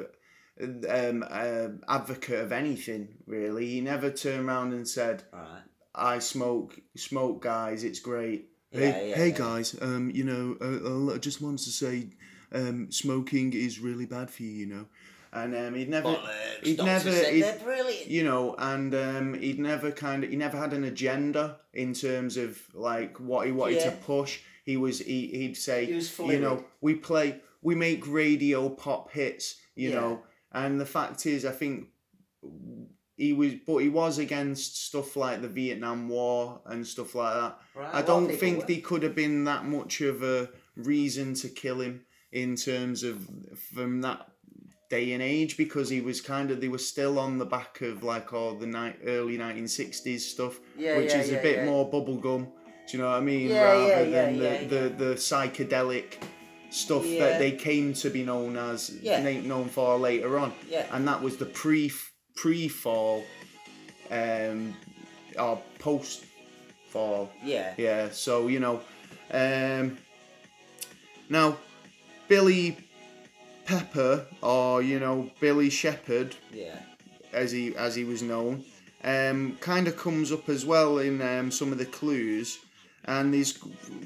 um, uh, advocate of anything really. He never turned around and said, Right. "I smoke, smoke, guys. It's great." Yeah, hey, yeah, hey yeah. guys, um, you know, uh, I just wanted to say, um, smoking is really bad for you, you know, and um, he'd never, Bollocks, he'd never, he'd- they're brilliant. you know, and um, he'd never kind of he never had an agenda in terms of like what he wanted to push. He was he, he'd say, He you know, we play we make radio pop hits, you Yeah. know, and the fact is, I think he was, but he was against stuff like the Vietnam War and stuff like that. Right, I don't think were. there could have been that much of a reason to kill him in terms of from that day and age because he was kind of they were still on the back of like all the night early 1960s stuff Yeah, which yeah, is yeah, a bit more bubblegum. Do you know what I mean? Rather than the, the, the psychedelic stuff that they came to be known as known for later on. Yeah. and that was the pre pre fall um or post fall Yeah. yeah, so you know, um, Now, Billy Pepper, or you know Billy Shepherd, Yeah. as he as he was known, um, kind of comes up as well in um, some of the clues, and he's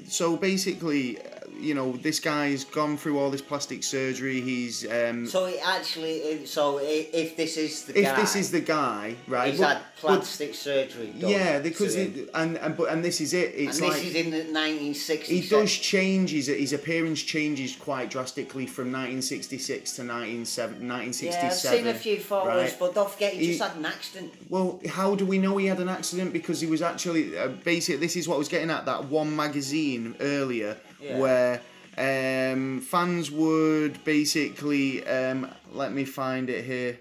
so basically, you know, this guy's gone through all this plastic surgery. He's um, So it actually, so if this is the if guy, this is the guy, right? he's but- had but- plastic surgery done. yeah, because it, and and but and this is it. It's and like this is in the 1960s. he does change his his appearance changes quite drastically from 1966 to 1967. Yeah, I've seen a few photos, right? but don't forget he, He- just had an accident. Well, how do we know he had an accident? Because he was actually uh, basically this is what I was getting at that one magazine earlier Yeah. where um, fans would basically um, let me find it here.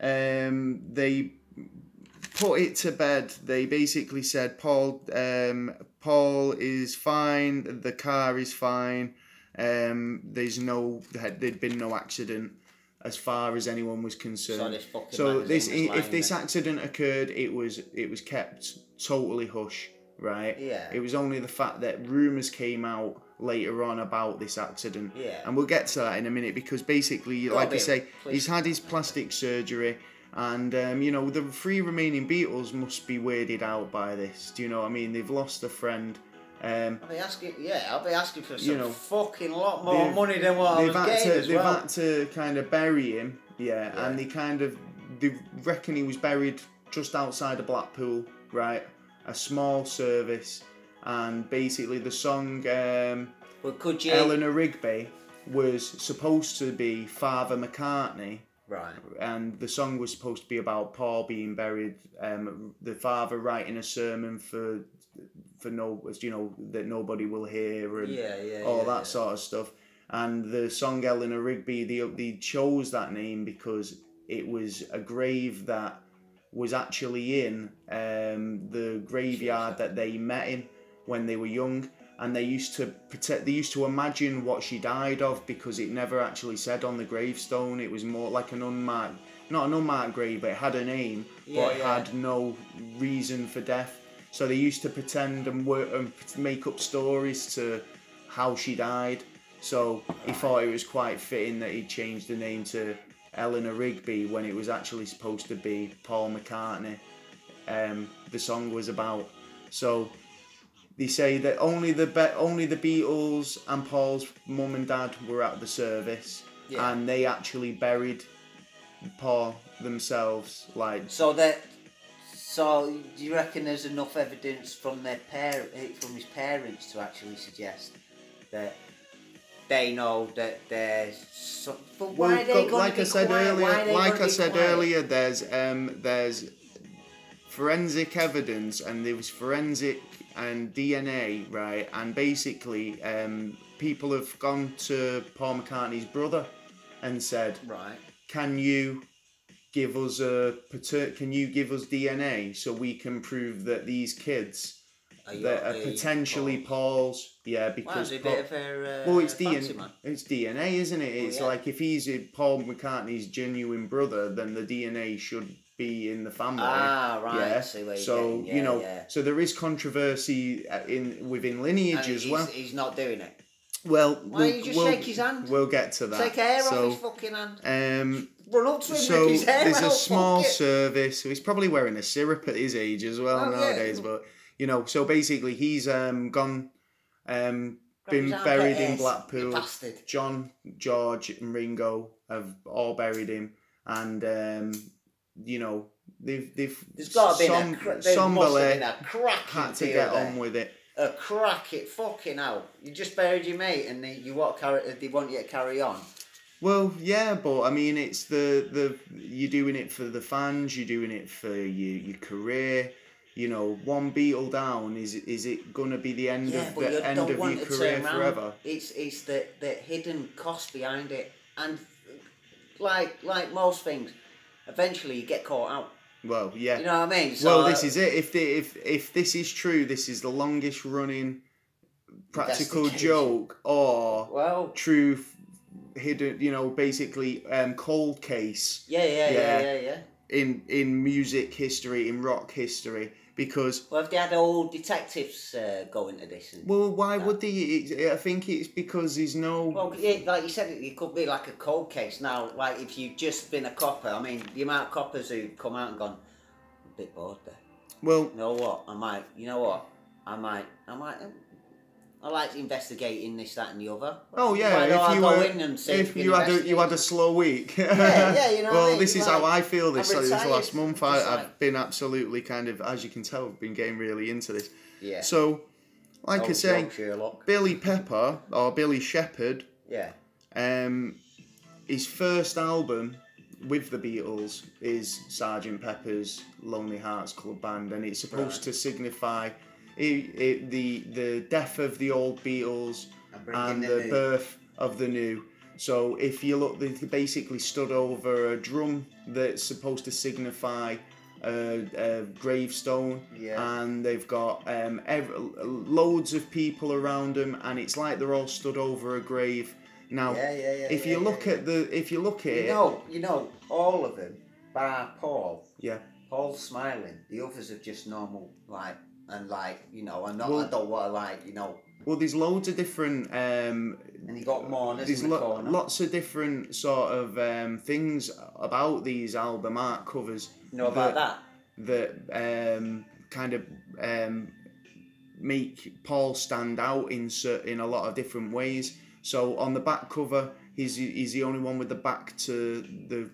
Um, they put it to bed. They basically said Paul um, Paul is fine. The car is fine. Um, there's no there'd been no accident as far as anyone was concerned. So this So this, if this there. accident occurred, it was it was kept totally hush, right? Yeah. It was only the fact that rumours came out later on about this accident. Yeah. And we'll get to that in a minute because basically, Go like I say, please. he's had his plastic surgery. And um, you know the three remaining Beatles must be weirded out by this. Do you know what I mean? They've lost a friend. Um, I'll be asking, yeah, I'll be asking for some You know, fucking lot more money than what I was had getting to as they've well. had to kind of bury him, yeah, Yeah. and they kind of they reckon he was buried just outside of Blackpool, right? A small service, and basically the song um, But could you? Eleanor Rigby was supposed to be Father McCartney, Right. and the song was supposed to be about Paul being buried, um, the father writing a sermon for for no, you know, that nobody will hear, and Yeah, yeah. all yeah, that sort of stuff. And the song Eleanor Rigby, they, they chose that name because it was a grave that was actually in um, the graveyard that they met in when they were young. And they used to protect. They used to imagine what she died of because it never actually said on the gravestone. It was more like an unmarked, not an unmarked grave, but it had a name, Yeah, but it yeah. had no reason for death. So they used to pretend and work and make up stories to how she died. So he thought it was quite fitting that he changed the name to Eleanor Rigby when it was actually supposed to be Paul McCartney. Um, the song was about. So they say that only the be- only the Beatles and Paul's mum and dad were at the service, Yeah. and they actually buried Paul themselves. Like So that, so do you reckon there's enough evidence from their par- from his parents to actually suggest that they know that there's so, but why Well, are they go- going like to I said quiet? Earlier, like I said quiet? earlier, there's um there's forensic evidence and there was forensic and DNA, right? And basically, um, people have gone to Paul McCartney's brother and said, right? "Can you give us a Can you give us DNA so we can prove that these kids that are potentially Paul? Paul's? Yeah, Wow, because a Paul- bit of a uh, well, it's DNA. man. It's DNA, isn't it? It's yeah. like if he's Paul McCartney's genuine brother, then the DNA should be in the family. Ah, right. Yeah. I see where you're So getting. you know, yeah, yeah. so there is controversy uh, in within lineage as well. he's not doing it. Well, Why we'll, you just we'll- shake his hand? We'll get to that. Take hair off his fucking hand. um, Run up to him, so his hair there's out, a small service. So he's probably wearing a syrup at his age as well Oh, yeah. nowadays. But you know, so basically he's um gone, um been buried in Blackpool. John, George, and Ringo have all buried him, and um, you know they've they've There's got to be som- a, cra- there must somberly have a cracking had to get there. on with it. A crack it fucking out. You just buried your mate and they, you want carry, they want you to carry on. Well, yeah, but I mean, it's the the you're doing it for the fans. You're doing it for your your career. You know, one Beatle down is is it gonna be the end Yeah, of the end of your career forever? It's it's the, the hidden cost behind it, and like like most things, eventually you get caught out. Well, yeah. You know what I mean? So, well, this uh, is it. If the, if if this is true, this is the longest running practical joke or well. true hidden. You know, basically um, cold case Yeah, yeah, yeah, Yeah. yeah, yeah. in in music history, in rock history. Because Well, have they had all detectives uh, go into this? And, well, why would they? It, I think it's because there's no. well, it, like you said, it, it could be like a cold case. Now, like if you've just been a copper, I mean, the amount of coppers who come out and gone, I'm a bit bored there. well, You know what? I might. You know what? I might. I might. I like investigating this, that, and the other. Oh yeah, don't I if you were, in and see if you had a, you had a slow week. [LAUGHS] yeah, yeah, you know [LAUGHS] what I well, mean? this is Like, how I feel this, this last month. I, like- been absolutely kind of, as you can tell, been getting really into this. Yeah. So, like I say, Sherlock. Billy Pepper or Billy Shepherd, Yeah. um, his first album with the Beatles is Sergeant Pepper's Lonely Hearts Club Band, and it's supposed Right. to signify it, it, the the death of the old Beatles And the the birth of the new. So if you look, they basically stood over a drum that's supposed to signify a, a gravestone, Yeah. and they've got um, ev- loads of people around them, and it's like they're all stood over a grave. Now, Yeah, yeah, if you look at the, if you look at You it, know, you know, all of them, bar Paul. yeah, Paul's smiling. The others are just normal, like, and like, you know, I'm not, Well- I don't want to, like, you know, well, there's loads of different um, and you got mourners there's in the lo- corner. lots of different sort of um, things about these album art covers you know about that? that um, kind of um, make Paul stand out in cer- in a lot of different ways. So on the back cover, he's he's the only one with the back to the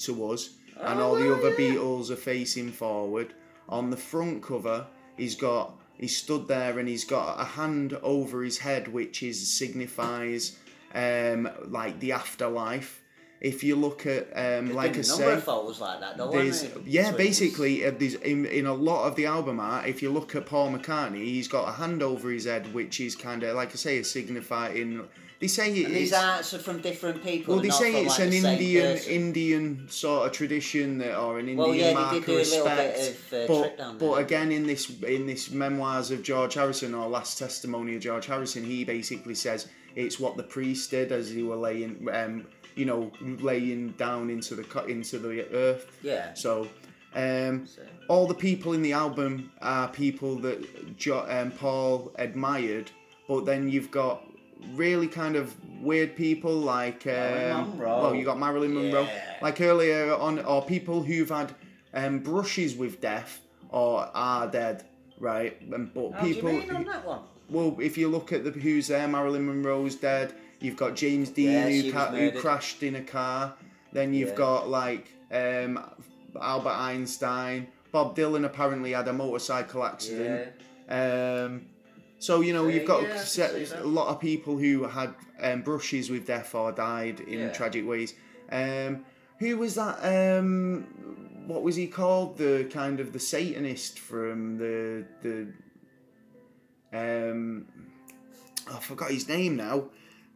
to us, and Oh, all the other yeah. Beatles are facing forward. On the front cover, he's got he's stood there and he's got a hand over his head, which is signifies um, like the afterlife. If you look at um, like I a say, like that, though, there's yeah, So it was- basically, uh, there's in, in a lot of the album art. If you look at Paul McCartney, he's got a hand over his head, which is kind of like I say, is signifying. They say it these is. arts are from different people. Well, they say it's like, an Indian person. Indian sort of tradition that, or an Indian Well, yeah, mark of do a little respect. bit of uh, but trip down but again, in this in this memoirs of George Harrison or last testimony of George Harrison, he basically says it's what the priest did as he were laying, um, you know, laying down into the into the earth. Yeah. So, um, So- all the people in the album are people that jo- um, Paul admired, but then you've got really kind of weird people like um, well, you got Marilyn Monroe, Yeah. like earlier on, or people who've had um, brushes with death or are dead, right? And but How do you people, mean on that one? well, if you look at the who's there, Marilyn Monroe's dead. You've got James Dean Yeah, who, ca- who crashed in a car. Then you've Yeah. got like um, Albert Einstein. Bob Dylan apparently had a motorcycle accident. Um, so you know you've got yeah, I can se- see that. a lot of people who had um, brushes with death or died in Yeah. tragic ways. Um, who was that? Um, what was he called? The kind of the Satanist from the the. Um, I forgot his name now.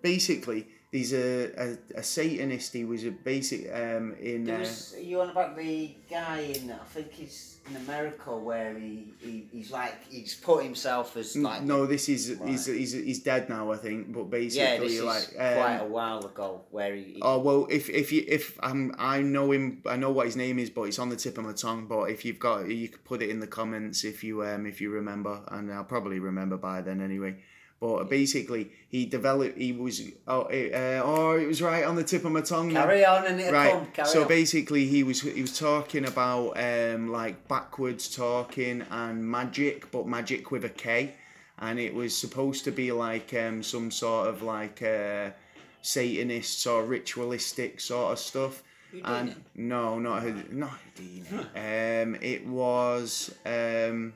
Basically, he's a, a, a Satanist. He was a basic um, in. There Uh, was, you on about the guy in, I think he's in America where he, he he's like, he's put himself as like. no, this is he's, Right. he's he's dead now, I think. But basically, yeah, this is like quite a um, while ago where he. he Oh well, if if you if um I know him, I know what his name is, but it's on the tip of my tongue. But if you've got, you could put it in the comments if you um if you remember, and I'll probably remember by then anyway. But basically, he developed. He was oh it, uh, oh it was right on the tip of my tongue. now. carry on and it'll Right. come. Carry so on. basically, he was he was talking about um like backwards talking and magic, but magic with a K, and it was supposed to be like um some sort of like uh, Satanists or ritualistic sort of stuff. Houdini? And no, not not Houdini. Um, it was um.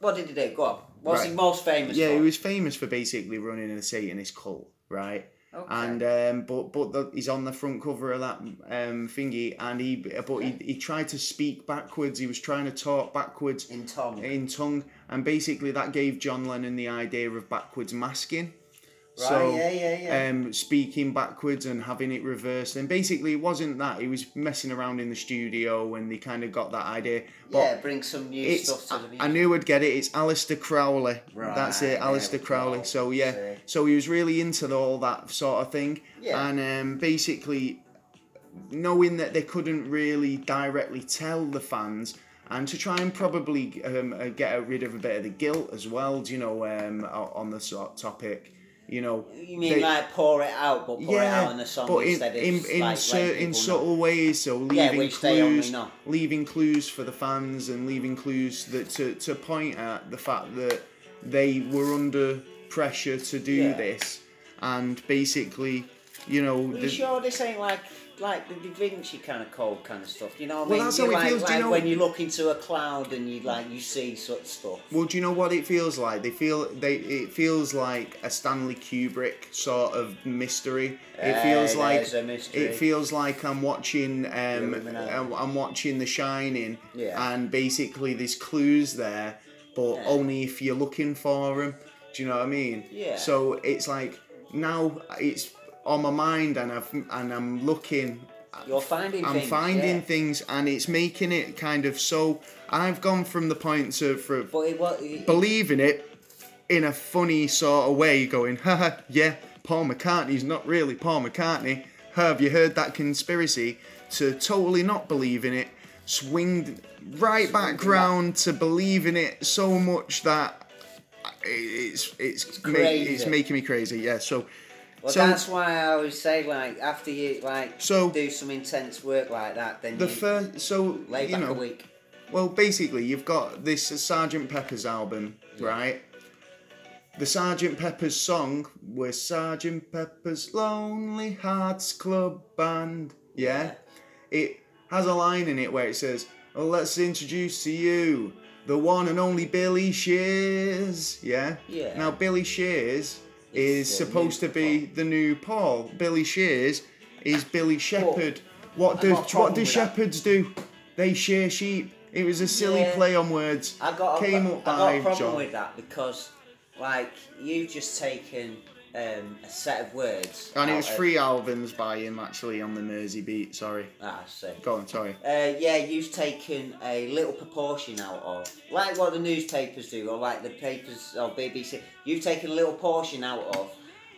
what did he do? Go on. What's he most famous Yeah, for? he was famous for basically running a Satanist cult, right? Okay. And um, but but the, he's on the front cover of that um, thingy, and he but he, he tried to speak backwards. He was trying to talk backwards in tongue. in tongue, and basically that gave John Lennon the idea of backwards masking. Right, so yeah, yeah, yeah. um, speaking backwards and having it reversed, and basically it wasn't that he was messing around in the studio, and they kind of got that idea. But yeah, bring some new stuff to the I, music. I knew I'd get it. It's Aleister Crowley. Right, That's it, Aleister Crowley. go. So yeah, See. so he was really into all that sort of thing, Yeah. and um, basically knowing that they couldn't really directly tell the fans, and to try and probably um, uh, get rid of a bit of the guilt as well. Do you know um, on the sort of topic? You know, You mean they- like pour it out, but pour it out on the song but in instead of in, in, like, in people subtle know. ways, so leaving only clues, leaving clues for the fans, and leaving clues that to, to point at the fact that they were under pressure to do Yeah. this, and basically, you know, Are you the- sure this ain't like like the Da Vinci kind of code kind of stuff? You know what I Well, mean? that's You how it like, feels, do you know- when you look into a cloud and you like you see such stuff. Well, do you know what it feels like? They feel they. It feels like a Stanley Kubrick sort of mystery. It feels like a mystery. it feels like I'm watching. Um, I'm I'm watching The Shining, Yeah. and basically there's clues there, but Yeah. only if you're looking for them. Do you know what I mean? Yeah. So it's like now it's on my mind, and I've and I'm looking. You're finding I'm things. finding yeah. things, and it's making it kind of so. I've gone from the point for But it, what, it, believing it in a funny sort of way, going, haha, yeah, Paul McCartney's not really Paul McCartney. Have you heard that conspiracy? To totally not believing it, swing right back round to believing it so much that it's it's ma- crazy. it's making me crazy. Yeah. So well, so- that's why I always say like after you like So- do some intense work like that, then the you first so lay you back know a week. Well, basically, you've got this Sergeant Pepper's album, right? The Sergeant Pepper's song was Sergeant Pepper's Lonely Hearts Club Band. Yeah? It has a line in it where it says, Oh, let's introduce to you the one and only Billy Shears. Yeah? Yeah. Now, Billy Shears is the uh, supposed to be the new Paul. Billy Shears is Billy Shepherd. What I've do what do shepherds do? They shear sheep. It was a silly Yeah. play on words. I got, Came up I got by a problem John. with that because, like, you've just taken um, a set of words. And it was three albums by him actually on the Mersey beat. Sorry. Ah, I see. Go on. Sorry. Uh, yeah, you've taken a little proportion out of, like what the newspapers do, or like the papers or BBC. You've taken a little portion out of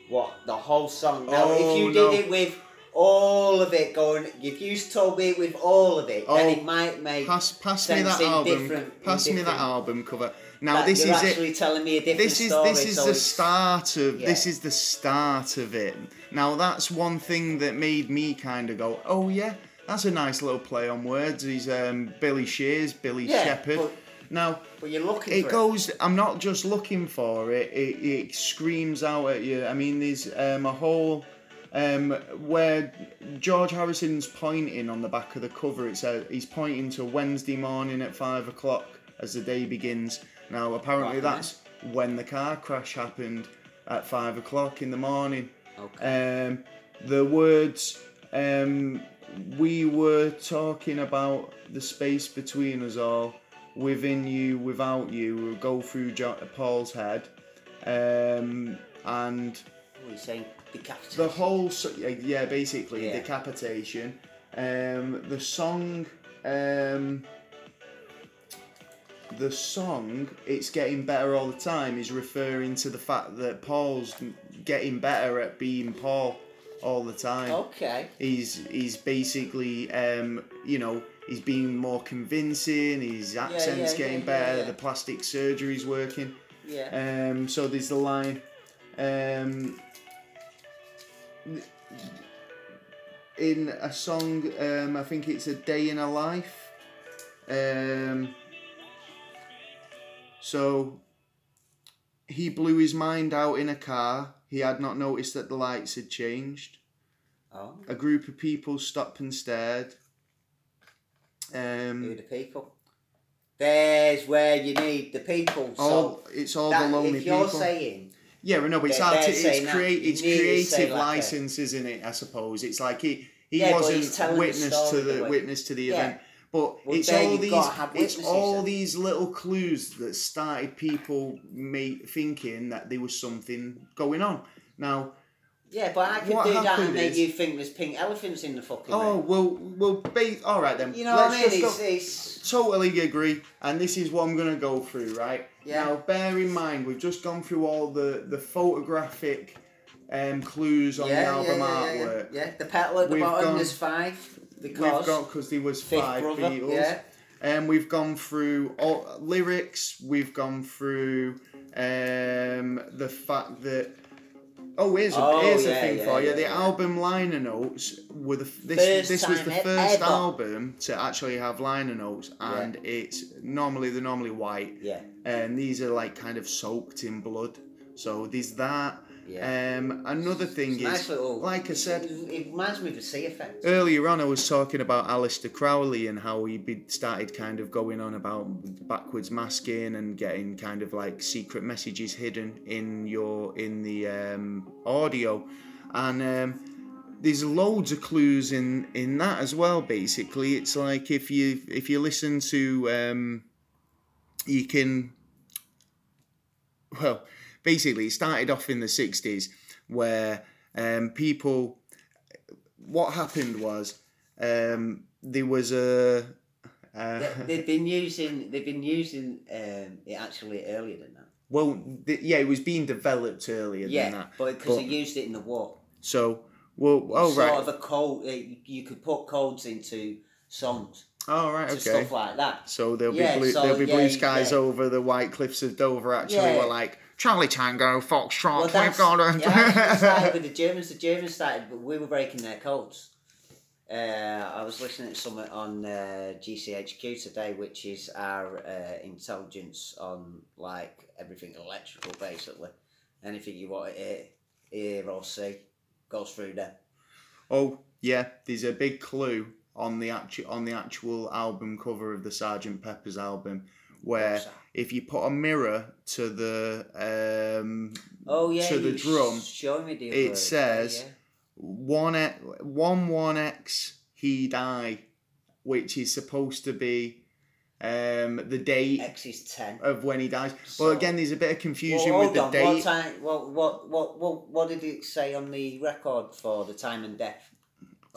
what the whole song. Now, Oh, if you did no. it with all of it going, if you told me it with all of it, then Oh, it might make. Pass pass me that album. Pass me that album cover. Now that this you're is it. telling me a different this is story. this is so the start of this is the start of it. Now that's one thing that made me kind of go, oh yeah, that's a nice little play on words. He's um, Billy Shears, Billy Yeah, Shepherd. but- now But you're looking it goes. I'm not just looking for it. It, it screams out at you. I mean, there's um, a whole um, where George Harrison's pointing on the back of the cover. It says he's pointing to Wednesday morning at five o'clock as the day begins. Now, apparently, Right. that's when the car crash happened at five o'clock in the morning. Okay. Um, the words um, we were talking about the space between us all, within you, without you, will go through jo- Paul's head, um, and What are you saying? Decapitation. the whole s- yeah, yeah basically Yeah. decapitation. Um, the song. Um, the song, it's getting better all the time, is referring to the fact that Paul's getting better at being Paul all the time. Okay. He's he's basically um, you know he's being more convincing. His accent's yeah, getting yeah, better. yeah. The plastic surgery's working. Yeah. Um, so there's the line. Um, in a song, um, I think it's a day in a life. Um, so he blew his mind out in a car. He had not noticed that the lights had changed. oh. A group of people stopped and stared. Who Um, the people? There's where you need the people. So it's all that, the lonely if you're people. saying Yeah, no, but it's it's create it's creative like a- license, isn't it? I suppose it's like he he Yeah, wasn't witness to the the witness to the Yeah. event. But Well, it's all these got to have it's all then. these little clues that started people make, thinking that there was something going on. Now, yeah, but I could What do that and make you think there's pink elephants in the fucking oh room. well, well, ba- all right then. You know Let's what I mean? It's, it's totally agree and this is what i'm going to go through right Yeah. now bear in mind we've just gone through all the the photographic um, clues on yeah, the album yeah, yeah, artwork yeah, yeah. The petal at the We've bottom gone- there's five we've got because there was fifth five brother. beatles Yeah. Um, we've gone through all, lyrics. We've gone through um, the fact that. Oh, here's a, Oh, here's yeah, a thing yeah, for you. yeah, the album liner notes were the this First this was the first ever. album to actually have liner notes, and it's normally they're normally white, Yeah. and these are like kind of soaked in blood. So there's that. Yeah. Um, another thing It's is, nice little. like I said, it, reminds me of a sea effect. earlier on I was talking about Aleister Crowley and how he started kind of going on about backwards masking and getting kind of like secret messages hidden in your in the um, audio and um, there's loads of clues in in that as well basically it's like if you if you listen to um, you can well basically it started off in the 60s where um, people what happened was um, there was a uh, They- They've been using. They've been using um, it actually earlier than that. well th- yeah it was being developed earlier Yeah, than that but because they used it in the war. so well oh sort right of a code. Uh, you could put codes into songs oh right okay stuff like that. so there'll Yeah, be blue, so, there'll be yeah, blue skies yeah. over the white cliffs of Dover actually were like Charlie Tango Foxtrot Well, we've got a yeah, started with [LAUGHS] the Germans. The Germans started, but we were breaking their codes. Uh, I was listening to something on uh, GCHQ today, which is our uh, intelligence on like everything electrical, basically. Anything you want to hear, hear or see goes through there. Oh yeah, there's a big clue on the actual on the actual album cover of the Sergeant Pepper's album, where What's? If you put a mirror to the um, Oh yeah, to the drum, Show me the it other- says- one e- one one X he die, which is supposed to be um, the date X is ten. of when he dies. So- well, again, there's a bit of confusion Well, with the on. date. What time? What, what what what what did it say on the record for the time and death?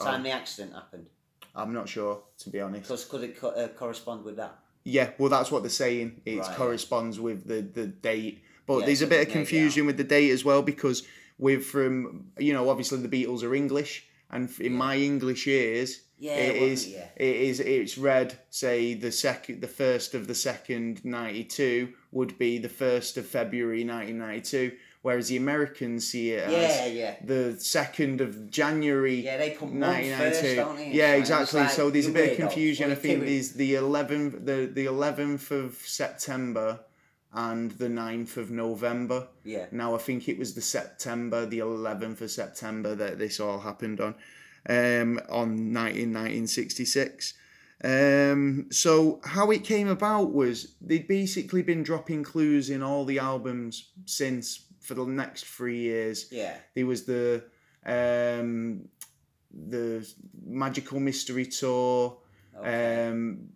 Time Oh. the accident happened. I'm not sure to be honest. Because could it co- uh, correspond with that? Yeah, well, that's what they're saying. It Right. corresponds with the, the date. But Yeah, there's a bit of confusion with the date as well because we're from, you know, obviously the Beatles are English. And in my English ears, Yeah, it is, yeah. it is, it's read, say, the second, the first of the second 92 would be the first of February 1992. Whereas the Americans see it as Yeah, yeah. the second of January Yeah, they put first, 1992. don't they? Yeah, like- exactly. it's so there's a bit of confusion. I what are you think there's the 11th, the the 11th of September and the 9th of November. Yeah. Now I think it was the September, the 11th of September that this all happened on, um, on 19, 1966. Um, so how it came about was they'd basically been dropping clues in all the albums since for the next three years Yeah. there was the um the magical mystery tour Okay. um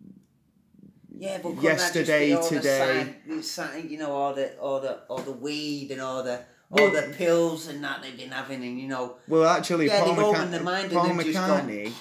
yeah, but yesterday, that just be all today. The side, you know, all the all the all the weed and all the all Well- the pills and that they've been having, and you know, well actually Yeah, paul, they've opened McCartney, paul they've just gone, mccartney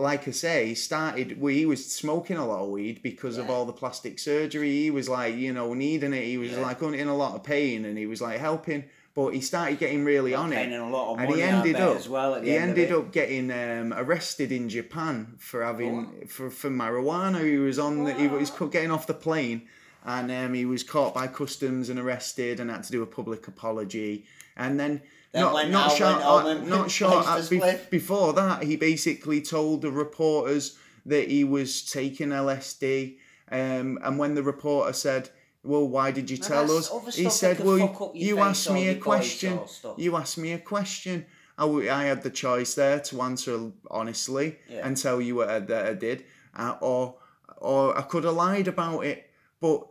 like i say he started well, he was smoking a lot of weed because of all the plastic surgery he was like you know needing it he was Yeah. like in a lot of pain and he was like helping but he started getting really on it a lot of and money. he ended up as well. He end ended up getting um, arrested in Japan for having for, for marijuana. He was on the, he was getting off the plane and um, he was caught by customs and arrested and had to do a public apology. And then Then not went not out, short went home uh, not be- before that he basically told the reporters that he was taking LSD. Um, and when the reporter said. Well, why did you Now, tell us? He said, "Well, fuck up your you asked me a question. You asked me a question. I, w- I had the choice there to answer honestly Yeah. and tell you what I, that I did, uh, or or I could have lied about it. But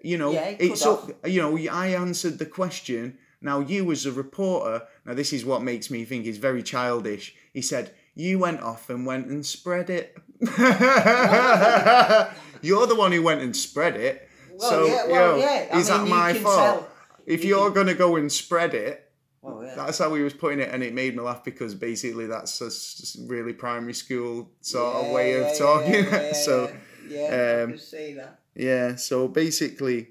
you know, Yeah, it's up. You know, I answered the question. Now you, as a reporter, now this is what makes me think he's very childish. He said you went off and went and spread it. [LAUGHS] You're the one who went and spread it. Well, so, yeah, well, yo, yeah. I is mean, that you my can fault? tell- If you you're gonna go and spread it, Well, yeah. that's how he was putting it, and it made me laugh because basically that's a really primary school sort of way Yeah, of yeah, talking. yeah, [LAUGHS] yeah, so yeah, yeah, um, I can see that. yeah, so basically,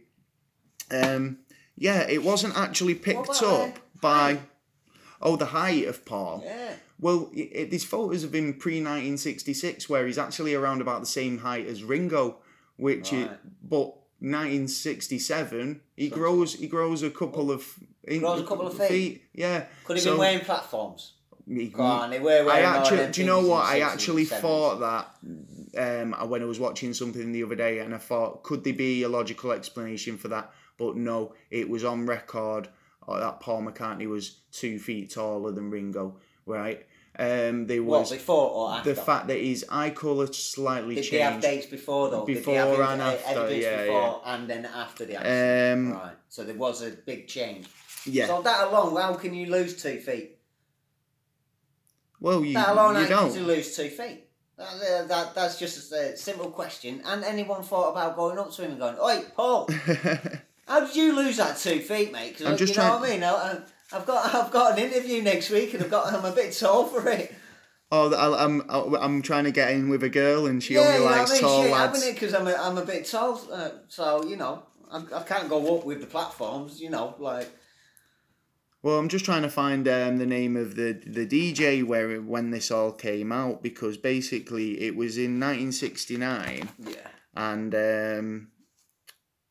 um, yeah, it wasn't actually picked up by. Oh, the height of Paul. Yeah. Well, it, it, there's photos of him pre 1966 where he's actually around about the same height as Ringo, which it, but 1967 he grows he grows a couple of in- Grows a couple of feet? Yeah. Could he So- been wearing platforms? he- Go on, they were I actually, do you know what? I actually 70s. thought that um, when I was watching something the other day, and I thought, could there be a logical explanation for that? But no, it was on record uh, that Paul McCartney was two feet taller than Ringo, right? Um, What was before or after? the fact that his eye colour slightly Did they have changed. dates before though? Did they Before and uh, after, yeah, before and then after the accident? Um, right. So there was a big change. yeah. So that alone, how can you lose two feet? well, you, that alone, you how can you don't. lose two feet? That, uh, that, that's just a simple question. And anyone thought about going up to him and going, "Oi, Paul, [LAUGHS] how did you lose that two feet, mate?" 'Cause, I'm uh, just you know trying- what I mean. I, I've got I've got an interview next week, and I've got I'm a bit tall for it. oh, I- I'm I'm trying to get in with a girl, and she yeah, only likes I mean. tall Shit, lads. because I'm a, I'm a bit tall, uh, so you know I, I can't go up with the platforms. You know, like Well, I'm just trying to find um, the name of the the DJ where when this all came out because basically it was in 1969 yeah, and um,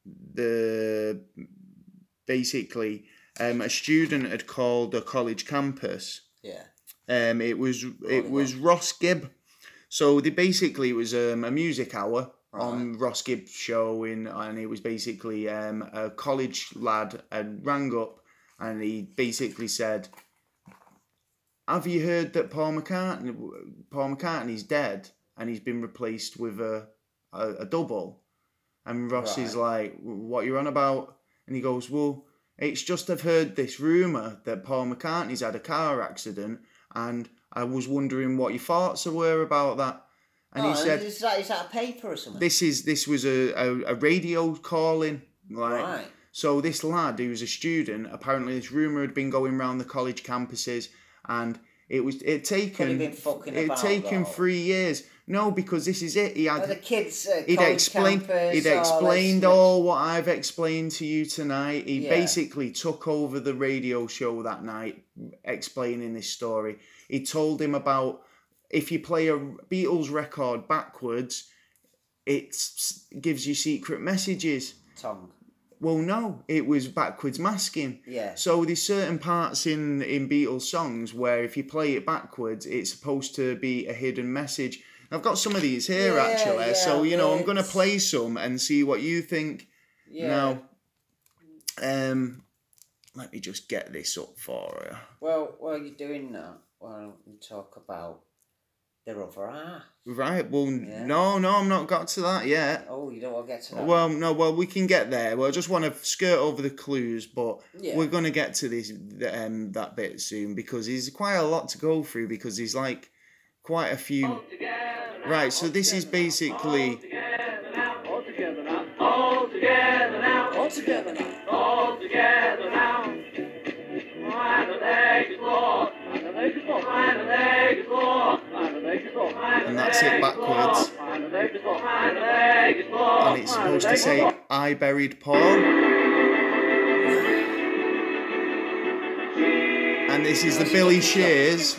the basically um, a student had called a college campus. yeah, Um, it was it was Russ Gibb. So they basically it was um, a music hour on Russ Gibb's show in, and it was basically um, a college lad had rang up and he basically said, "Have you heard that Paul McCartney Paul McCartney's dead and he's been replaced with a a, a double?" And Russ is like, "What you on about?" And he goes, "Well." It's just I've heard this rumor that Paul McCartney's had a car accident, and I was wondering what your thoughts were about that. And oh, he said, is that is that a paper or something? "This is this was a, a, a radio calling, like right. so. This lad who was a student, apparently this rumor had been going around the college campuses, and it was it taken been fucking it taken three years. No, because this is it. He had the kids, uh, He'd explained. He'd explained all what I've explained to you tonight. He Yeah. basically took over the radio show that night, explaining this story. He told him about if you play a Beatles record backwards, it gives you secret messages. tongue. Well, no, it was backwards masking. Yeah. So there's certain parts in in Beatles songs where if you play it backwards, it's supposed to be a hidden message. I've got some of these here Yeah, actually, yeah, so you know I'm gonna play some and see what you think. Yeah. Now, um, let me just get this up for you. Well, while you're doing that, why don't we talk about their other half? Right. Well, Yeah. no, no, I'm not got to that yet. Oh, you don't want to get to that? Well, no, well, we can get there. Well, I just want to skirt over the clues, but Yeah. we're going to get to this um, that bit soon because there's quite a lot to go through because there's like quite a few. Right, so this is basically and that's it backwards, and it's supposed to say "I buried Paul," and this is the Billy Shears,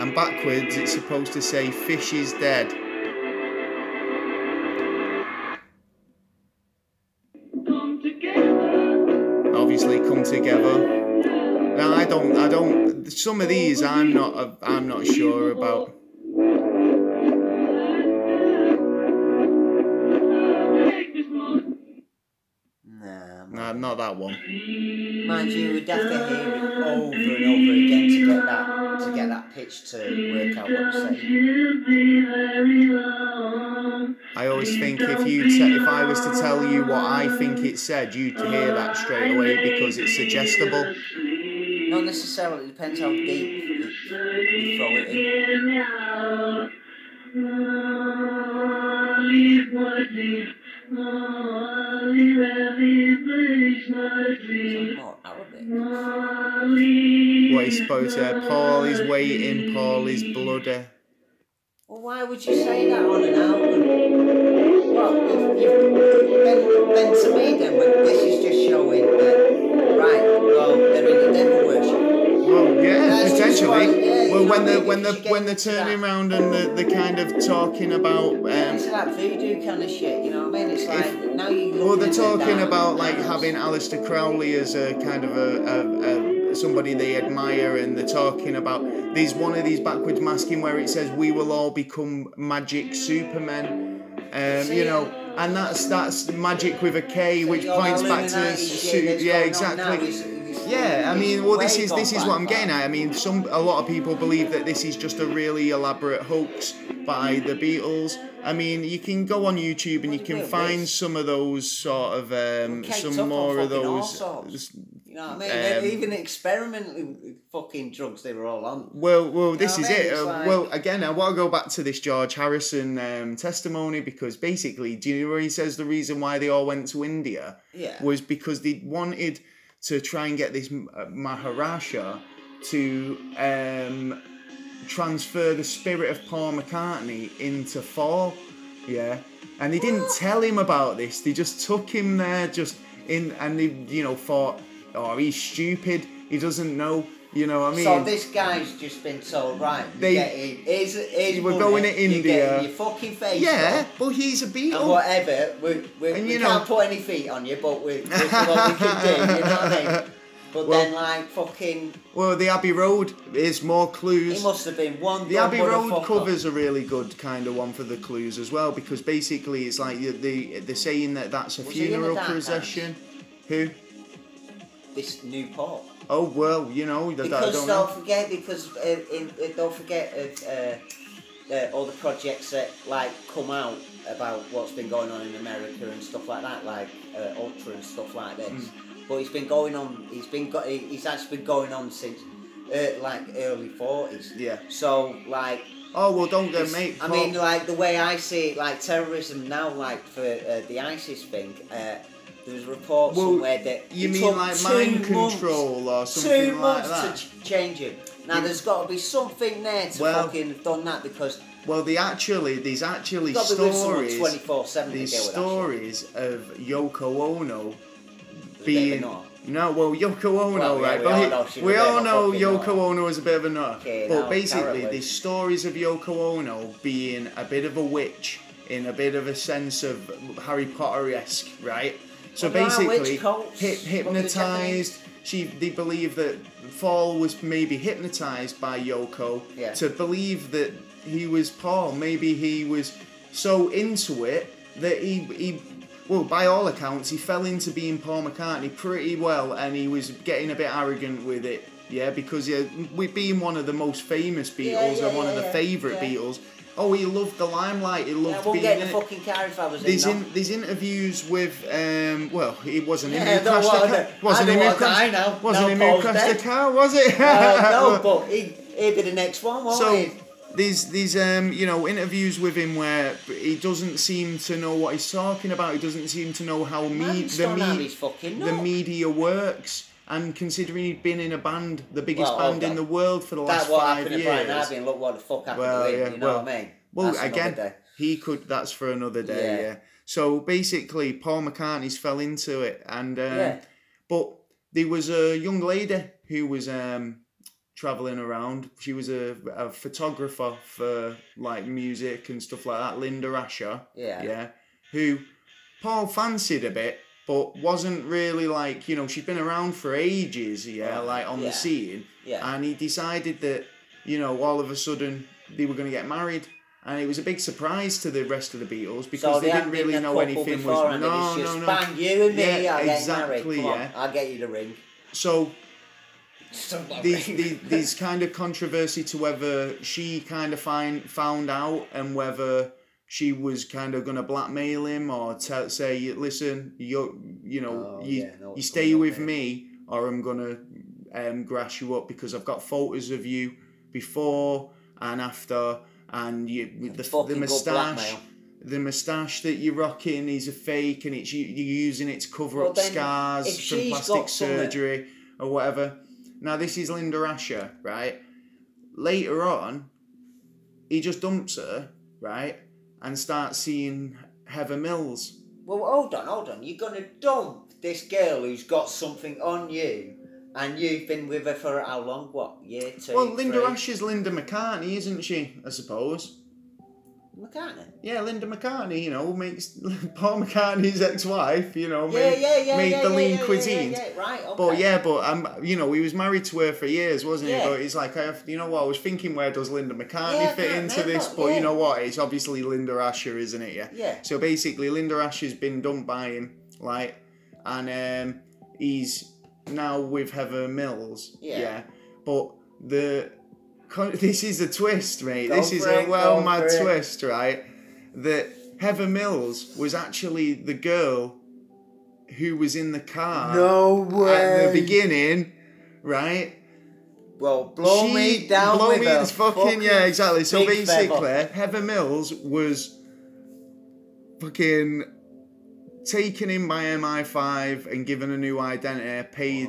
and backwards it's supposed to say "Fish is dead." Obviously come together. Now I don't, I don't. Some of these I'm not, I'm not sure about. Nah, not that one. Mind you, we'd have to hear it over and over again to get that to get that pitch to work out what you're saying. You'll be very long. I always think if you, te- if I was to tell you what I think it said, you'd hear that straight away because it's suggestible. Not necessarily. It depends how deep you, you throw it in. Paul is waiting. Paul is bloody. Well, why would you say that on an album? Well, if you then, then to me, then, but this is just showing that, right, well, they're in the devil worship. Well, yeah, That's potentially. yeah, well, when the when the when they're turning around and they're, they're kind of talking about. Um, it's like voodoo kind of shit, you know what I mean? It's like now you. well, they're talking about like having Aleister Crowley as a kind of a, a, a somebody they admire, and they're talking about There's one of these backwards masking where it says we will all become magic supermen. Um, you know, and that's that's magic with a K, which points back to Illuminati su- shit that's yeah, going on now exactly. Yeah, I mean, well, this is this is what I'm getting at. I mean, some a lot of people believe that this is just a really elaborate hoax by the Beatles. I mean, you can go on YouTube and you can find some of those sort of um, some more of those. You know what I mean? Um, They- Even experimental fucking drugs they were all on. Well, well, this know is I mean? it. Uh, like- Well, again, I want to go back to this George Harrison um, testimony because basically, do you know where he says the reason why they all went to India? Yeah. was because they wanted to try and get this uh, Maharaja to um, transfer the spirit of Paul McCartney into Faul. Yeah, and they didn't tell him about this. They just took him there, just in, and they, you know, thought, oh, he's stupid. He doesn't know. You know what I mean? So this guy's just been told, right, They- get in, here's, here's We're money, going to India. getting your fucking face yeah, but he's a and Beatle. whatever, we, we, And we you can't put any feet on you, but we, is what we can do, you know what I mean? [LAUGHS] But Well- then, like, fucking, Well, the Abbey Road is more clues. he must have been one The Abbey Road covers a really good kind of one for the clues as well because basically it's like the the they're saying that that's a Was the funeral procession. Who? This new Paul. Oh well, you know that I Because don't don't forget, because uh, in, uh, don't forget uh, uh, uh, all the projects that like come out about what's been going on in America and stuff like that, like uh, Ultra and stuff like this. Mm. But it's been going on. He's been go- he- He's actually been going on since uh, like early forties. Yeah. So like. Oh well, don't get mate. I mean, like the way I see it, like terrorism now, like for uh, the ISIS thing, uh, there was reports Well, somewhere that you mean like two mind months control or two something like months that? to ch- change him. Now there's got to be something there to Well- fucking have done that because Well, they actually these actually you've got to be with someone stories. twenty four seven to deal These stories of Yoko Ono There's being of a knot. no, well, Yoko Ono, Well, yeah, right? we but all know we all know Yoko nut. Ono is a bit of a nut. Okay, but now, basically, these stories of Yoko Ono being a bit of a witch in a bit of a sense of Harry Potter esque, right? So Well, there are basically, witch cults. hip, Look at the hypnotized. She, they believe that Faul was maybe hypnotized by Yoko Yeah. to believe that he was Paul. Maybe he was so into it that he he well, by all accounts, he fell into being Paul McCartney pretty well, and he was getting a bit arrogant with it. Yeah, because yeah, with being one of the most famous Beatles Yeah, yeah, and one of yeah, the yeah, favourite yeah. Beatles. Oh, he loved the limelight. He Yeah, I loved won't being get in in the fucking car if I was There's in. in, there's interviews with um well it wasn't him Yeah, who no, crashed well, the I car don't- wasn't I him don't who want to die crashed now. wasn't Now him who Paul's crashed the dead. car was it Uh, no, [LAUGHS] but he, he'd be the next one, won't so he? these these um you know interviews with him where he doesn't seem to know what he's talking about. He doesn't seem to know how me the me the media works. And considering he'd been in a band, the biggest Well, band in the world for the last five years. That what happened to. Brian Harvey and look what the fuck happened Well, to him, yeah, you know well- what I mean? Well, That's again, he could. That's for another day. Yeah. Yeah. So basically, Paul McCartney's fell into it, and um, Yeah. but there was a young lady who was um, traveling around. She was a, a photographer for like music and stuff like that. Linda Asher. Yeah. Yeah. Who Paul fancied a bit. But wasn't really like you know she'd been around for ages yeah Right, like on yeah. the scene Yeah. and he decided that you know all of a sudden they were going to get married and it was a big surprise to the rest of the Beatles because so they, they didn't really know anything was beforehand, no no no bang you and me, Yeah, I'll get exactly. Yeah. I'll get you the ring. so these, these [LAUGHS] these kind of controversy to whether she kind of find found out and whether she was kind of gonna blackmail him or tell say listen you you know Oh, you yeah, you stay with there. me or I'm gonna um, grass you up because I've got photos of you before and after and you with the, the moustache the moustache that you're rocking is a fake and it's you, you're using it to cover Well, up scars from plastic surgery or whatever. Now this is Linda Asher, right? Later on, he just dumps her, right, and start seeing Heather Mills. Well, hold on, hold on. You're gonna dump this girl who's got something on you And you've been with her for how long? What year? Two. Well, Linda three? Ash is Linda McCartney, isn't she? I suppose. McCartney. Yeah, Linda McCartney, you know, makes [LAUGHS] Paul McCartney's ex-wife, you know, Yeah, made, yeah, yeah. made yeah, the yeah, lean yeah, cuisine. Yeah, right. Okay. But yeah, but um, you know, he was married to her for years, wasn't he? But it's like, I have, you know what? I was thinking, where does Linda McCartney fit into this? But you know what? It's obviously Linda Asher, isn't it? Yeah. Yeah. So basically, Linda Asher's been dumped by him, like, and um, he's now with Heather Mills. Yeah. yeah. But the [LAUGHS] this is a twist, mate. This is a well mad it. twist, right? That Heather Mills was actually the girl who was in the car No way. at the beginning, right? Well, blow She- me down blow me it's fucking, yeah, exactly. So basically, feather. Heather Mills was fucking taken in by MI5 and given a new identity, paid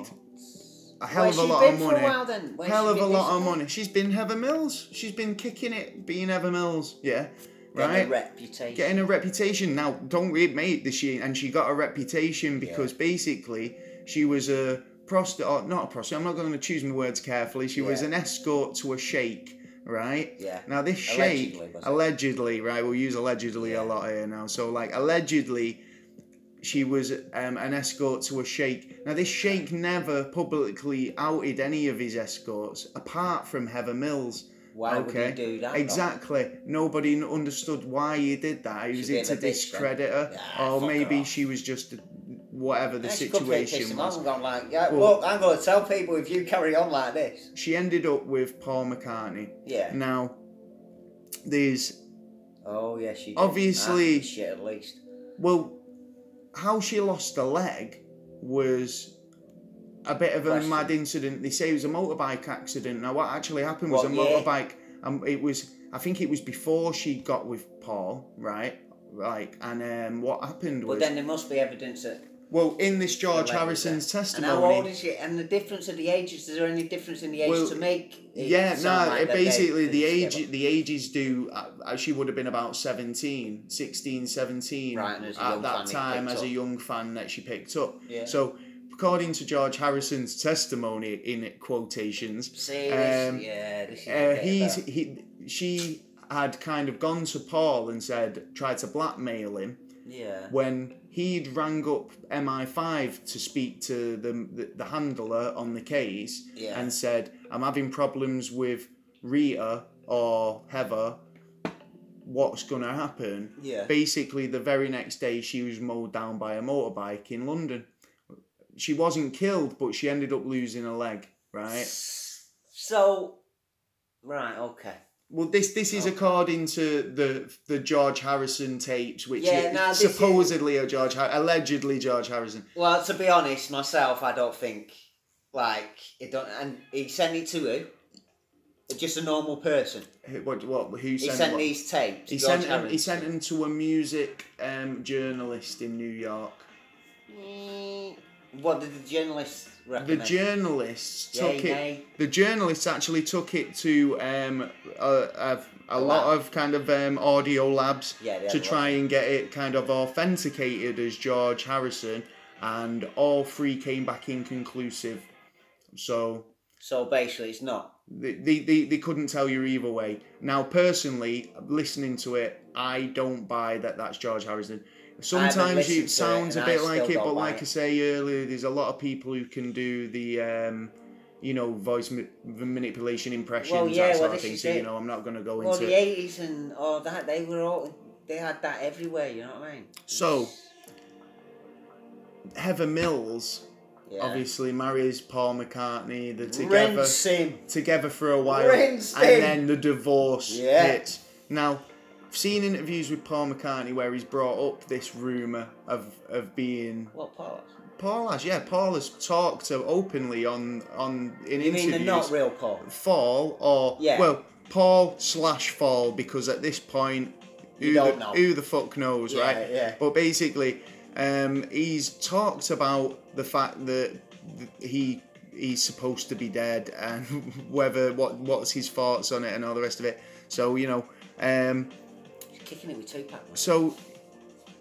a hell Where's of a lot of money. a? Hell of a lot of money. She's been Heather Mills. She's been kicking it, being Heather Mills. Yeah, Right. Getting a reputation. Getting a reputation now. Don't read, mate. This she and she got a reputation because basically she was a prostitute, or not a prostitute. I'm not going to choose my words carefully. She was an escort to a sheik, right? Yeah. Now this Allegedly, was allegedly, right? We'll use allegedly Yeah. a lot here now. So like allegedly, she was um, an escort to a sheik. Now this sheik never publicly outed any of his escorts apart from Heather Mills. Why would he do that? though? Exactly. Nobody understood why he did that. He was it to a bitch, then. discredit her, Yeah, or fuck her maybe she was just whatever the Yeah, she could be pissing situation was. and gone like, yeah, Well- look, I'm going to tell people if you carry on like this. She ended up with Paul McCartney. Yeah. Now, there's Oh, yeah, she did. Obviously- shit, at least. well, how she lost a leg was a bit of a Question. mad incident. They say it was a motorbike accident. Now, what actually happened was What a year? motorbike. Um, it was. I think it was before she got with Paul, right? Like, and um, what happened But was then there must be evidence that. Well, in this George. Harrison's And testimony. how old is she? And the difference of the ages, is there any difference in the age Well, to make Yeah, no, like it that they- basically the age together? the ages do uh, uh, she would have been about 17, 16, 17 Right, and at that time as a young fan that she picked up. Yeah. So according to George Harrison's testimony in quotations, um, yeah, uh, he's he she had kind of gone to Paul and said tried to blackmail him yeah. when he'd rang up MI5 to speak to the, the, the handler on the case Yeah. and said, I'm having problems with Rita or Heather. What's going to happen? Yeah. Basically, the very next day, she was mowed down by a motorbike in London. She wasn't killed, but she ended up losing a leg, right? So, right, okay. Well, this this is Okay. according to the the George Harrison tapes, which Yeah, is now this is- supposedly a George, Har- allegedly George Harrison. Well, to be honest, myself, I don't think like it don't. And he sent it to who? Just a normal person. Who- What? What? Who He sent? sent what? these tapes. He George sent him. He sent him to a music um, journalist in New York. Mm, What did the journalist The recommend? journalists Yay, took it. nay? The journalists actually took it to um, a, a, a lot lab. of kind of um, audio labs Yeah, to try and get it kind of authenticated as George Harrison, and all three came back inconclusive. So So basically, it's not. they, they, they, they couldn't tell you either way. Now, personally, listening to it, I don't buy that that's George Harrison. Sometimes it it sounds and a bit like it, but like it. I say earlier, there's a lot of people who can do the, um, you know, voice ma- manipulation impressions, Well, yeah, that well, sort of thing. So, you know, I'm not going to go Well, into the eighties and all that, they were all. They had that everywhere. You know what I mean? So, Heather Mills Yeah. obviously marries Paul McCartney. They're together. Together for a while, and him. then the divorce Yeah. hits. Now, seen interviews with Paul McCartney where he's brought up this rumor of of being What Paul? Paul has yeah Paul has talked to openly on on in You mean interviews the not real Paul? Faul or Yeah. well Paul slash Faul because at this point who You the, know. who the fuck knows Yeah, right yeah. but basically um, he's talked about the fact that he he's supposed to be dead and [LAUGHS] whether what what's his thoughts on it and all the rest of it so you know um, kicking it with Tupac. man. so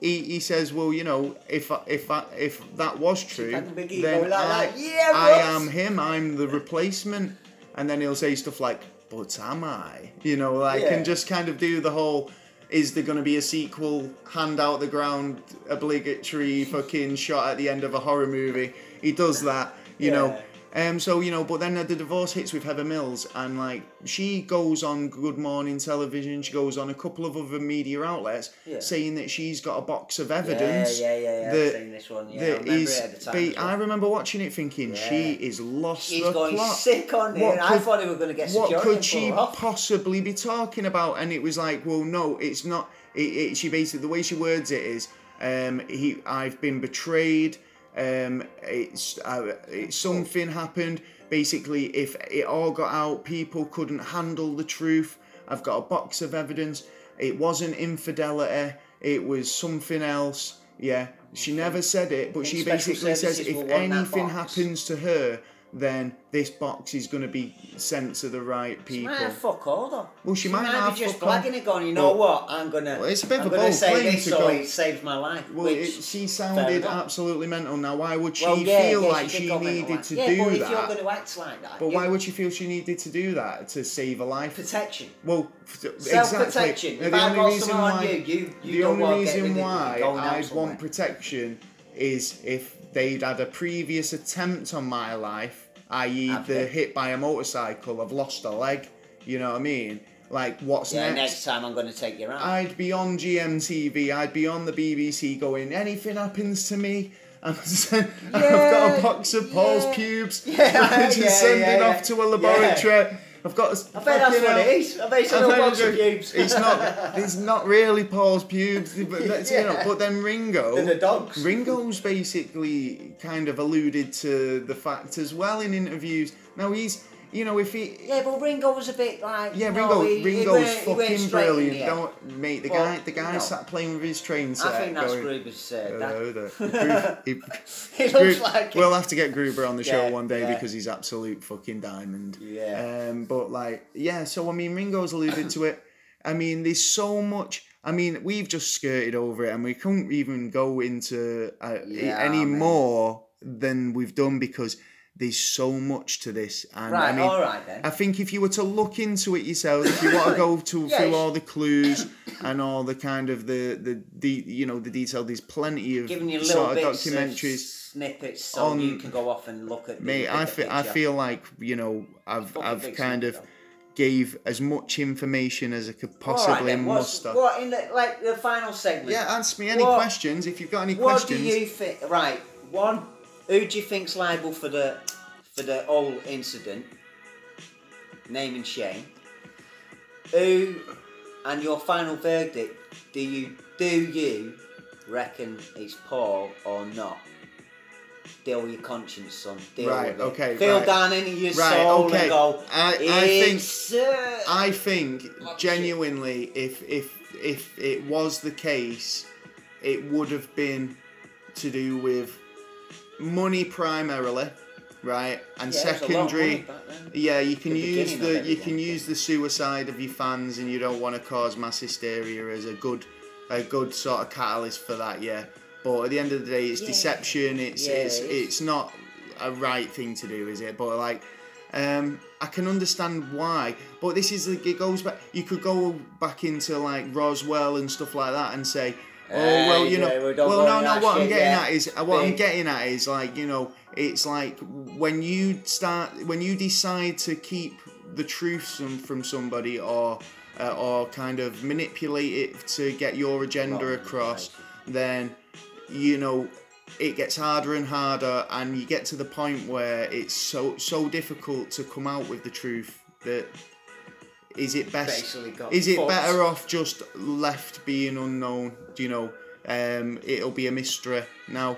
he, he says, well, you know, if I- if I, if that was true, had the big ego then like I, that. Yeah, I am him. I'm the replacement. And then he'll say stuff like, but am I? You know, like, Yeah. and just kind of do the whole. Is there going to be a sequel? Hand out the ground, obligatory [LAUGHS] fucking shot at the end of a horror movie. He does that, you know. Yeah. Um, so you know, but then the divorce hits with Heather Mills, and like she goes on Good Morning Television, she goes on a couple of other media outlets, Yeah. saying that she's got a box of evidence. yeah, yeah, yeah. that- I've seen this one. Yeah, I that remember is, it at the time. be- well. I remember watching it thinking she Yeah. is lost She's the going plot. sick on it. What I could- thought they were going to get What could she pull her off. possibly be talking about? And it was like, well, no, it's not. It, it, she basically the way she words it is, um, he, I've been betrayed. Um, it's uh, it, something happened. Basically, if it all got out, people couldn't handle the truth. I've got a box of evidence. It wasn't infidelity. It was something else. Yeah, she never said it, but she basically says if will want that anything happens to her, then this box is going to be sent to the right She people. might have fuck all though. Well, she might have be just blagging it, going, you know what? I'm gonna. Well, it's a bit of I'm a gonna bold say claim this to so go- it saves my life. Well, which, it, she sounded absolutely mental. Now, why would she well, yeah, feel yeah, like she, she needed to yeah, do but if you're going to act like that, But why would she feel she needed to do that to save a life? protection? Well, exactly. Self-protection. If the I only reason why, you, you- you the don't only want to get reason why you're going out I'd want protection is if they'd had a previous attempt on my life, i.e., Have the they? hit by a motorcycle, I've lost a leg. You know what I mean? Like, what's Yeah, next? next time I'm going to take you out. I'd be on GMTV, I'd be on the BBC going, anything happens to me, [LAUGHS] and I've got a box of Paul's yeah. pubes, [LAUGHS] Yeah, which yeah, sending yeah, off to a laboratory. I've got. a I bet that's what uh, it is. I bet it's a box of pubes. It's not. [LAUGHS] It's not really Paul's pubes, but [LAUGHS] that's, you know. But then Ringo, They're the dogs. Ringo's basically kind of alluded to the fact as well in interviews. Now he's, you know, if he, Yeah, but Ringo was a bit like. yeah, Ringo, he, he Ringo's he weren't fucking brilliant. head. Don't, mate, the Well, guy, the guy no. sat playing with his train set. I think that's going, Gruber's. Uh, dad. Hello there. [LAUGHS] Gru- he- [LAUGHS] looks like. We'll have to get Gruber on the show Yeah, one day yeah. because he's absolute fucking diamond. Yeah. Um, but like, yeah. So I mean, Ringo's alluded to it. [COUGHS] I mean, there's so much. I mean, we've just skirted over it, and we couldn't even go into uh, Yeah, any man. more than we've done because there's so much to this. And Right, I mean, all right then. I think if you were to look into it yourself, if you want to go [COUGHS] to Yeah, through all the clues [COUGHS] and all the kind of the the, the you know the detail, there's plenty of Giving you little sort of bits documentaries. snippets so on- you can go off and look at. Mate, I feel, I feel like you know I've I've kind of snippet, gave as much information as I could though. Right possibly what's- muster. What in the like the final segment? Yeah, ask me any What- questions if you've got any What questions. What do you think? Right, one. Who do you think's liable for the for the whole incident? Name and shame. Who, and your final verdict? Do you do you reckon it's Paul or not? Deal with your conscience, son. Deal Right, with it. okay, Feel right. down into your Right, soul okay. and go. I- I think- "It's, uh, I think genuinely, if if if it was the case, it would have been to do with money primarily, right, and yeah, there's a lot of secondary. money back then. Yeah, you can The use the you can use the suicide of your fans, and you don't want to cause mass hysteria as a good a good sort of catalyst for that. Yeah, but at the end of the day, it's Yeah. deception. It's Yeah, it's it's- it's not a right thing to do, is it? But like. Um, I can understand why, but this is it goes back. You could go back into like Roswell and stuff like that and say, oh well, you know, well no no. What I'm getting yet. at is what I'm getting at is like you know, it's like when you start when you decide to keep the truth from, from somebody or uh, or kind of manipulate it to get your agenda across, then you know it gets harder and harder, and you get to the point where it's so so difficult to come out with the truth that is it best got is it fucked. better off just left being unknown do you know um, it'll be a mystery now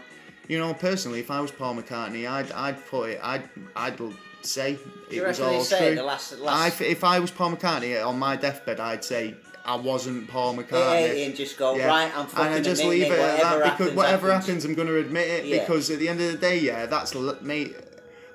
you know personally if I was Paul McCartney I'd I'd put it I'd I'd say it was all true the last, I, if I was Paul McCartney on my deathbed I'd say I wasn't Paul McCartney. Yeah, and just go Yeah. right. I'm fucking and I just leave it at that because happens, whatever happens. happens, I'm going to admit it Yeah. because at the end of the day, yeah, that's mate.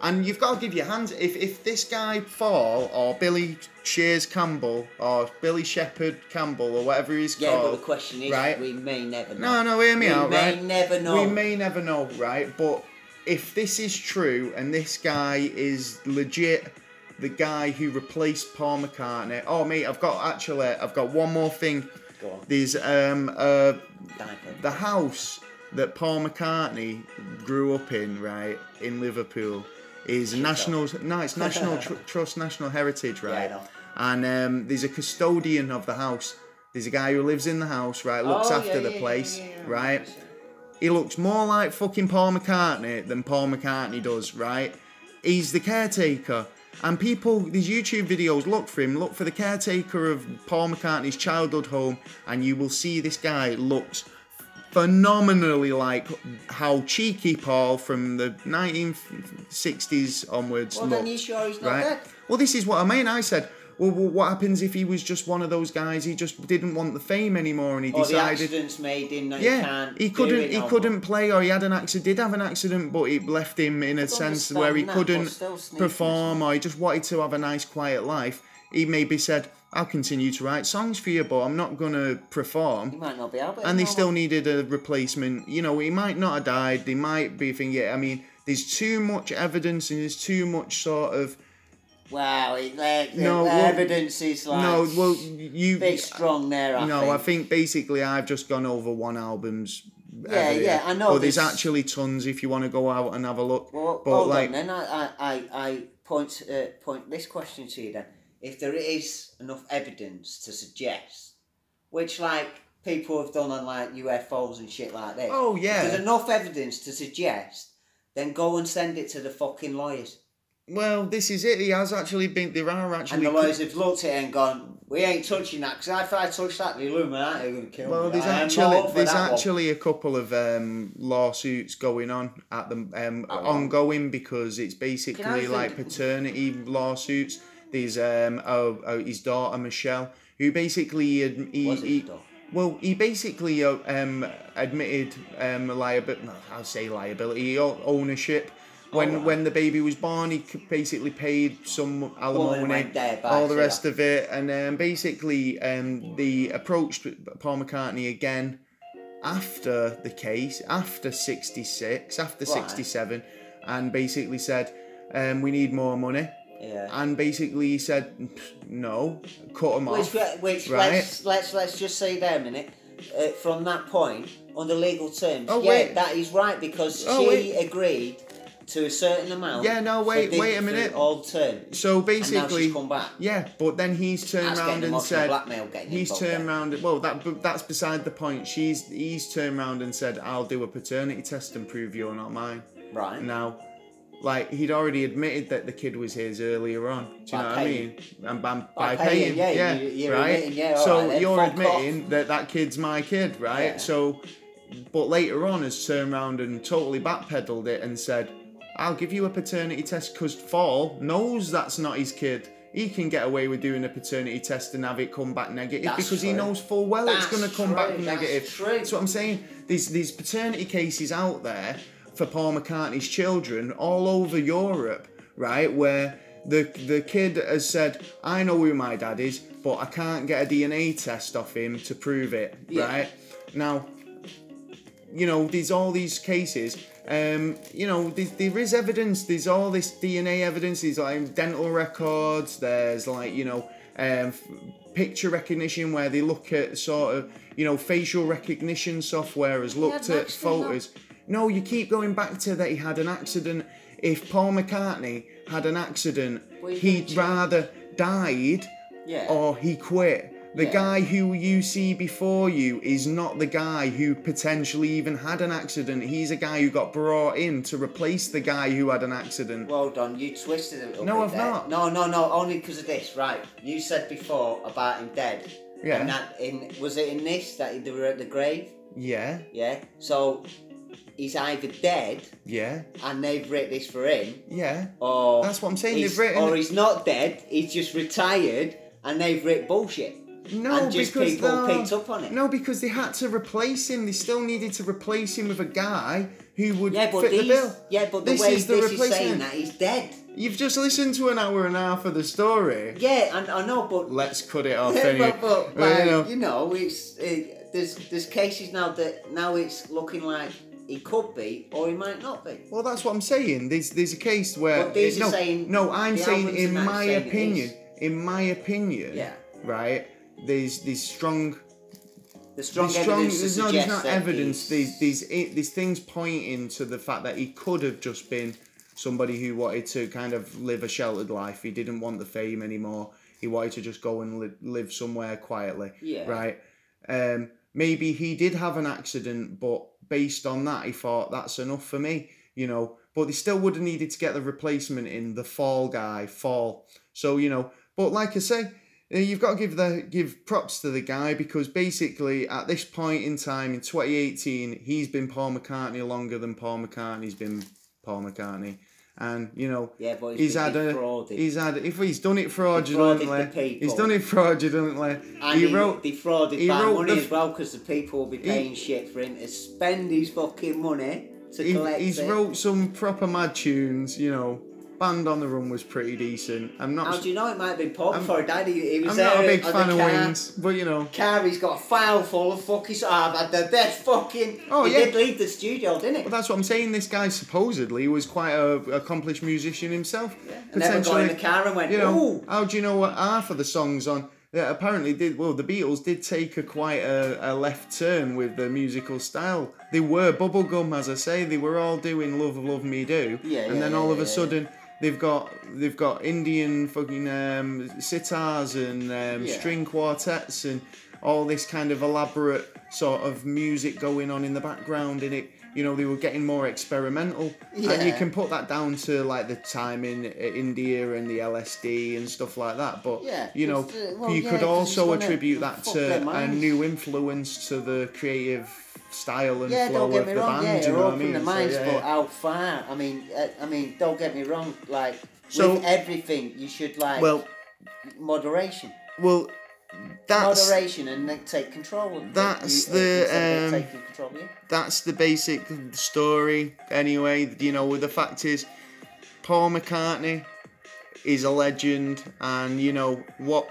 And you've got to give your hands. If if this guy Faul or Billy Shears Campbell or Billy Shepherd Campbell or whatever he's Yeah, but called, the question is, right? we may never know. No, no, hear me we out, may right? never know. We may never know, right? But if this is true and this guy is legit the guy who replaced Paul McCartney, oh mate, I've got actually I've got one more thing. Go on. There's um uh the house that Paul McCartney grew up in, right, in Liverpool, is national. No, it's [LAUGHS] National Tr- Trust, National Heritage, Yeah, right? know. and um, there's a custodian of the house. There's a guy who lives in the house, right, looks Oh, after yeah, the yeah, place, yeah, yeah, yeah. right. He looks more like fucking Paul McCartney than Paul McCartney does, right? He's the caretaker. And people, these YouTube videos, look for him, look for the caretaker of Paul McCartney's childhood home, and you will see this guy looks phenomenally like how cheeky Paul from the 1960s onwards Well, looked. then you sure he's not right? dead? Well, this is what I mean. I said, well, well, what happens if he was just one of those guys? He just didn't want the fame anymore, and he Or the decided. accidents made him Yeah, can't he couldn't. He couldn't play, or he had an accident. Did have an accident, but it left him in a sense where he that, couldn't perform, or he just wanted to have a nice, quiet life. He maybe said, "I'll continue to write songs for you, but I'm not gonna perform." might not be able. And they still needed a replacement. You know, he might not have died. They might be thinking. Yeah, I mean, there's too much evidence, and there's too much sort of. Wow, it, the, the, No, the well- evidence is like no, well, you. bit strong there. I no, think. I think basically I've just gone over one album's. Yeah, evidence. yeah, I know But there's this- actually tons if you want to go out and have a look. Well, but hold like, on then. I, I, I, I point uh, point this question to you then. If there is enough evidence to suggest, which like people have done on like UFOs and shit like this. Oh, yeah. If there's enough evidence to suggest, then go and send it to the fucking lawyers. well, this is it. He has actually been. There are And actually. the lawyers have looked at it and gone, "We ain't touching that because if I touch that, the Illuminati are going to kill Well, me." there's I actually there's that one." actually a couple of um, lawsuits going on at the um, ongoing because it's basically like think- paternity lawsuits. There's um oh, oh, his daughter Michelle who basically he, Was he well he basically uh, um admitted um liability I'll say liability ownership. When, Alright. when the baby was born, he basically paid some alimony, all the rest of it, and um, basically um, they approached Paul McCartney again after the case, after 66, after Right. 67, and basically said, um, We need more money. Yeah. And basically he said, No, cut him Which, off. which right? let's let's let's just say there a minute. Uh, from that point, under legal terms, Oh, yeah, wait. that is right because Oh, she wait. agreed to a certain amount. Yeah, no, wait, the- wait a minute. All terms. So basically, she's come back. yeah, but then he's turned That's around and said, blackmail he's turned there. around. Well, that that's beside the point. She's he's turned around and said, "I'll do a paternity test and prove you're not mine." Right. Now, like he'd already admitted that the kid was his earlier on. Do you By know what I mean? And by, By by, paying, paying, yeah, yeah, you- right. yeah, so right you're admitting that that kid's my kid, right? Yeah. So, but later on, has turned around and totally backpedaled it and said, "I'll give you a paternity test because Faul knows that's not his kid." He can get away with doing a paternity test and have it come back negative That's because he knows full well it's going to come back that's negative. true. That's what I'm saying. There's these paternity cases out there for Paul McCartney's children all over Europe, right? Where the the kid has said, "I know who my dad is, but I can't get a DNA test off him to prove it." Yeah. Right now, you know, there's all these cases. Um, you know, there's, there is evidence. There's all this DNA evidence. There's like dental records. There's like you know, um, picture recognition where they look at sort of you know facial recognition software has looked an at photos. though. No, you keep going back to that he had an accident. If Paul McCartney had an accident, he'd rather died Yeah. or he quit. The Yeah. guy who you see before you is not the guy who potentially even had an accident. He's a guy who got brought in to replace the guy who had an accident. Well done, you twisted it No, I've there. not. No, no, no, only because of this, right. You said before about him dead. Yeah. And that in was it in this that they were at the grave? Yeah, Yeah. So he's either dead yeah, and they've written this for him, yeah. or That's what I'm saying, they've written- or he's not dead. He's just retired and they've written bullshit. No, and just because people no, picked up on it. No, because they had to replace him. They still needed to replace him with a guy who would Yeah, but fit these, the bill. yeah, but the This way is the this is saying replacement. that he's dead. You've just listened to an hour and a half of the story. Yeah, and I know, but Let's cut it [LAUGHS] off. Anyway. but, but like, you know, you know, it's it, there's there's cases now that now it's looking like he could be or he might not be. Well, that's what I'm saying. There's there's a case where But these no, are saying- no, I'm the saying albums in my saying it opinion, in my opinion, Yeah. right. There's there's strong, There's strong there's strong. evidence to There's no, there's suggest not that evidence. he's- These these these things pointing to the fact that he could have just been somebody who wanted to kind of live a sheltered life. He didn't want the fame anymore. He wanted to just go and li- live somewhere quietly. Yeah. Right. Um. Maybe he did have an accident, but based on that, he thought that's enough for me. You know. But they still would have needed to get the replacement in the fall guy, fall. So you know. But like I say, uh, you've got to give the give props to the guy because basically at this point in time in 2018 he's been Paul McCartney longer than Paul McCartney's been Paul McCartney and you know Yeah, he's he's had a defrauded. he's had if he's done it fraudulently he's done it fraudulently and he he, wrote defrauded he bad wrote money the- as well because the people will be paying shit for him to spend his fucking money to he, collect he's it. wrote some proper mad tunes you know Band on the Run was pretty decent I'm not How do you know it might have been Paul I'm- he died? He, was I'm not a big fan of. Wings but you know car, he's got a file full of fucking. So I've had the best fucking. Oh, he yeah. did leave the studio, didn't he? Well, that's what I'm saying. This guy supposedly was quite a accomplished musician himself. Yeah. and never got in the car and went, you know, ooh. how do you know what half of the songs on? Yeah, apparently did well. The Beatles did take a quite a, a left turn with the musical style. They were bubblegum, as I say. They were all doing "Love, Love Me Do," Yeah, and yeah, then yeah, all of a yeah. sudden they've got they've got Indian fucking um, sitars and um, Yeah. string quartets and all this kind of elaborate sort of music going on in the background and it you know they were getting more experimental. And you can put that down to like the time in India and the LSD and stuff like that but Yeah, you know uh, well, you yeah, could also attribute that to a new influence to the creative style and Yeah, flow don't get of me the wrong. band Yeah, you know what I mean the So, minds, yeah, but how far? I mean, uh, I mean, don't get me wrong. Like So- with everything, you should like well moderation, well that's moderation, and take control. Of That's you, the, instead of um, taking control. that's the basic story anyway you know the fact is paul mccartney is a legend and you know what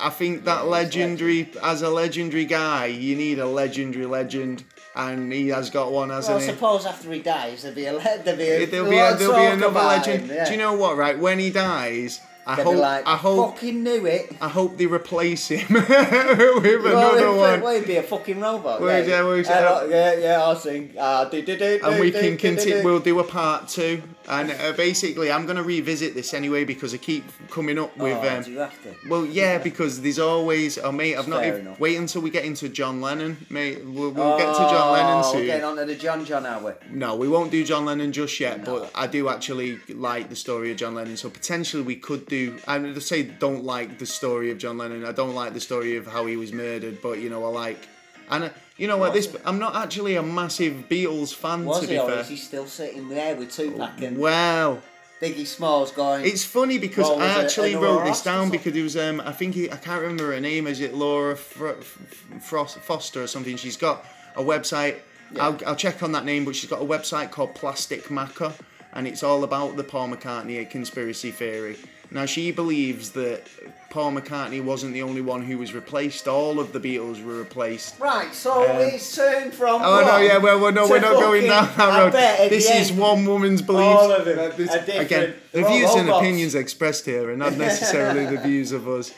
i think that legendary as a legendary guy you need a legendary legend and he has got one Well, I hasn't he? suppose after he dies, there'll be a there'll be a, there'll be, a, there'll be another legend. him, yeah. do you know what right? When he dies i They'll hope like, i hope fucking knew it. i hope they replace him [LAUGHS] with another one Well, he'd be a fucking robot. Well, yeah, yeah, well, yeah, yeah, yeah, I'll sing. Uh, do, do, do, and we can continue. We'll do a part two, and uh, basically, I'm going to revisit this anyway because I keep coming up with. Oh, um, do you have to? well, yeah, because there's always. Oh, mate, I've not. Even, enough. wait until we get into John Lennon, mate. We'll, we'll get to John Lennon soon. Oh, soon. Getting on to the John John, are we? No, we won't do John Lennon just yet, No. but I do actually like the story of John Lennon. So potentially we could do. To say don't like the story of John Lennon. I don't like the story of how he was murdered, but you know I like. And uh, you know what? This it? I'm not actually a massive Beatles fan Was to he, be or fair. is he still sitting there with Tupac and Well, Biggie Smalls going? It's funny because Well, I actually wrote this down because it was um I think it, I can't remember her name. Is it Laura Frost, Foster or something? She's got a website. I'll, I'll check on that name, but she's got a website called Plastic Macca, and it's all about the Paul McCartney conspiracy theory. Now she believes that Paul McCartney wasn't the only one who was replaced. All of the Beatles were replaced. Right, so Um, it's turned from. Oh no, yeah, well, well no, we're not going down that road. This is end, one woman's belief. All of them this- are. Again, the views and opinions expressed here are not [LAUGHS] necessarily the views of us.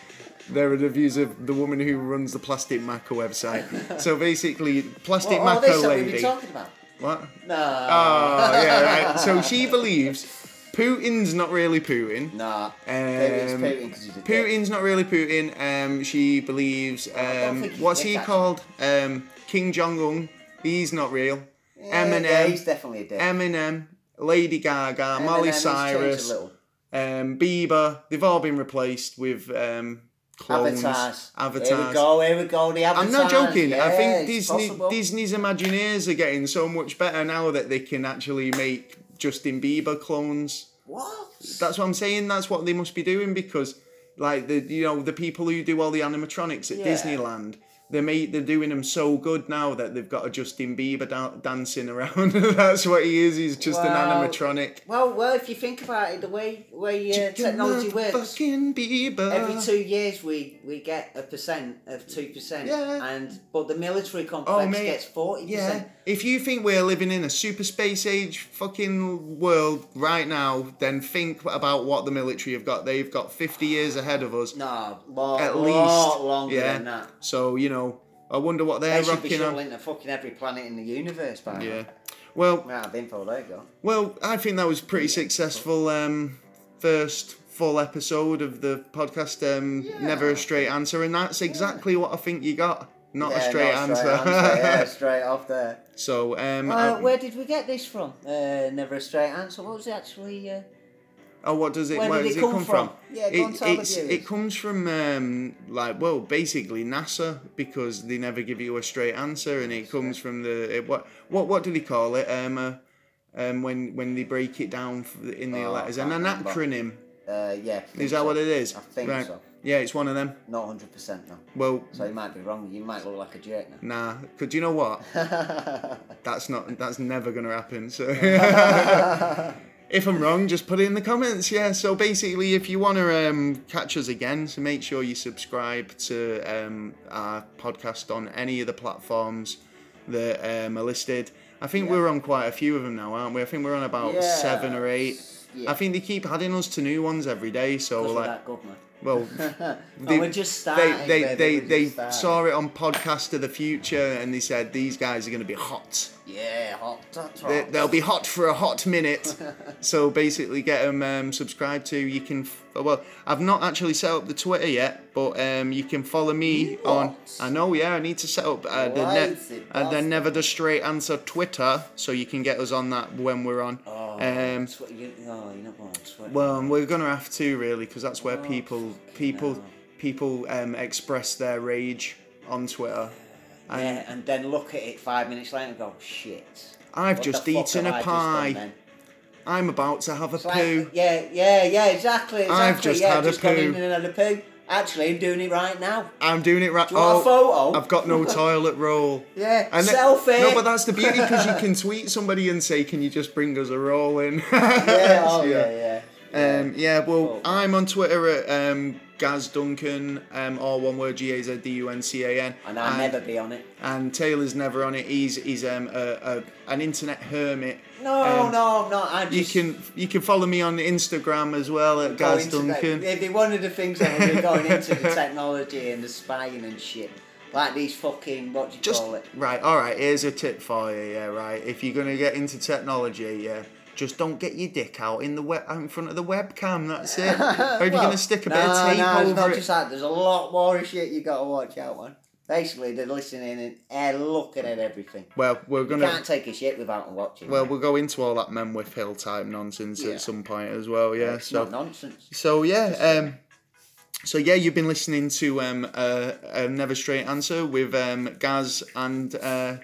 They're the views of the woman who runs the Plastic Macca website. [LAUGHS] So basically, Plastic What, all Maca this that we've lady. talking about? What? No. Oh, yeah, right. So she believes Putin's not really Putin. Nah. Putin's Um, Putin 'cause he's a dick. Putin's not really Putin. Um, she believes. Um, think he's what's he dick, called? Um, Kim Jong Un. He's not real. Yeah, Eminem. Yeah, he's definitely a dick. Eminem, Lady Gaga, Molly Eminem, he's changed a Cyrus, little. um, Bieber. They've all been replaced with um, clones. Avatars. Avatars. Here we go. Here we go. The avatars. I'm not joking. I Yeah, think it's Disney possible. Disney's Imagineers are getting so much better now that they can actually make Justin Bieber clones. What? That's what I'm saying. That's what they must be doing because like the you know the people who do all the animatronics at Yeah. Disneyland. They made they're doing them so good now that they've got a Justin Bieber da- dancing around. [LAUGHS] That's what he is. He's just an animatronic. Well, well, if you think about it, the way way uh, technology works, Fucking Bieber. every two years we, we get a percent of two percent, Yeah. and but the military complex mate, gets forty Yeah. percent. If you think we're living in a super space age fucking world right now, then think about what the military have got. They've got 50 years ahead of us. No, lot, At lot least. longer yeah. than that. So, you know, I wonder what they're They should be rocking on. to fucking every planet in the universe by Yeah. now. Well, Right, I've there you go. well, I think that was pretty successful um, first full episode of the podcast. Um, Never a straight answer, and that's exactly what I think you got. Not a straight not answer. yeah, [LAUGHS] straight off there. so, um, Uh, where did we get this from? Uh, never a straight answer. What was it actually? Uh, Oh, what does it? Where Where, does it it come come from? from? Yeah, go and it, it's, it comes from um, like well, basically NASA because they never give you a straight answer, and it comes from the it, what what what do they call it? Um, uh, um, when when they break it down in the Oh, I letters, an can't remember. acronym. uh, yeah. Is that so. what it is? I think right. so. Yeah, it's one of them. Not hundred percent no. Well, So you might be wrong. You might look like a jerk now. nah. Could you know what? [LAUGHS] That's not. That's never gonna happen. So. [LAUGHS] If I'm wrong, just put it in the comments. Yeah. So basically, if you want to um, catch us again, so make sure you subscribe to um, our podcast on any of the platforms that um, are listed. I think Yeah. we're on quite a few of them now, aren't we? I think we're on about Yeah. seven or eight. Yeah. I think they keep adding us to new ones every day. So like, that good, man. well, [LAUGHS] oh, we're just starting. they they baby, they, they starting. saw it on podcast of the future, and they said these guys are going to be hot. Yeah, hot. They, they'll be hot for a hot minute. [LAUGHS] so basically, get them um, subscribed to. You can. F- well, I've not actually set up the Twitter yet, but um, you can follow me on. I know, yeah. I need to set up uh, the ne- and then never the straight answer Twitter, so you can get us on that when we're on. Oh, Um, swe- you, oh, you're not going to sweat. well, we're gonna have to really, because that's where Oh, people people hell. people um, express their rage on Twitter. And yeah, and then look at it five minutes later and go, shit. I've just eaten a I just done pie. I'm about to have a It's like, poo. yeah, yeah, yeah, exactly, exactly. I've just yeah, had a just in poo. and had a poo. Actually, I'm doing it right now. I'm doing it right. Do a oh, photo? I've got no [LAUGHS] toilet roll. Yeah, And selfie. no, but that's the beauty because you [LAUGHS] can tweet somebody and say, "Can you just bring us a roll in?" [LAUGHS] yeah, oh yeah, yeah. Um, yeah, well. I'm on Twitter at um, Gaz Duncan, um, all one word, G A Z D U N C A N. And I'll never be on it. And Taylor's never on it. He's he's um, a, a, an internet hermit. No, Um, no, I'm not. I You just can you can follow me on Instagram as well at Gaz Duncan. It'd be one of the things that we'll be going into the technology and the spying and shit. Like these fucking what do you Just call it? right, all right. Here's a tip for you. Yeah, right. If you're gonna get into technology, yeah, just don't get your dick out in the web in front of the webcam. That's it. [LAUGHS] or if you're Well, gonna stick a no, bit of tape no, it's over not it. just that. There's a lot more shit you got to watch out on. Basically, they're listening and uh, looking at everything. Well, we're gonna. can't take a shit without watching. Well, it. we'll go into all that Menwith Hill type nonsense Yeah. at some point as well. Yeah. it's So. nonsense. So yeah. Um. So yeah, you've been listening to um uh, a Never Straight Answer with um Gaz and uh,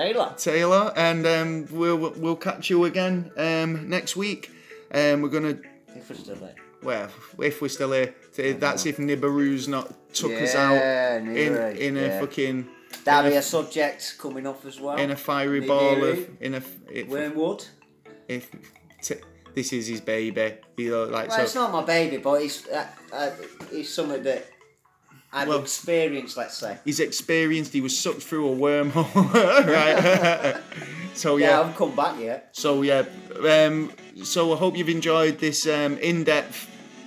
Taylor. Taylor, and um we'll we'll catch you again um next week. Um, we're gonna If we're still there. well if we're still here. That's if Nibiru's not took us out in Nibiru, in a yeah. fucking That'll be a, a subject coming up as well. in a fiery Nibiru. ball of in a if, Wormwood. if t- this is his baby. You know, like Well, so. it's not my baby, but it's uh, uh, it's something that I've Well- experienced. Let's say. He's experienced. He was sucked through a wormhole, [LAUGHS] right? [LAUGHS] so Yeah, yeah. I haven't come back yet. So yeah. Um, so I hope you've enjoyed this um, in-depth,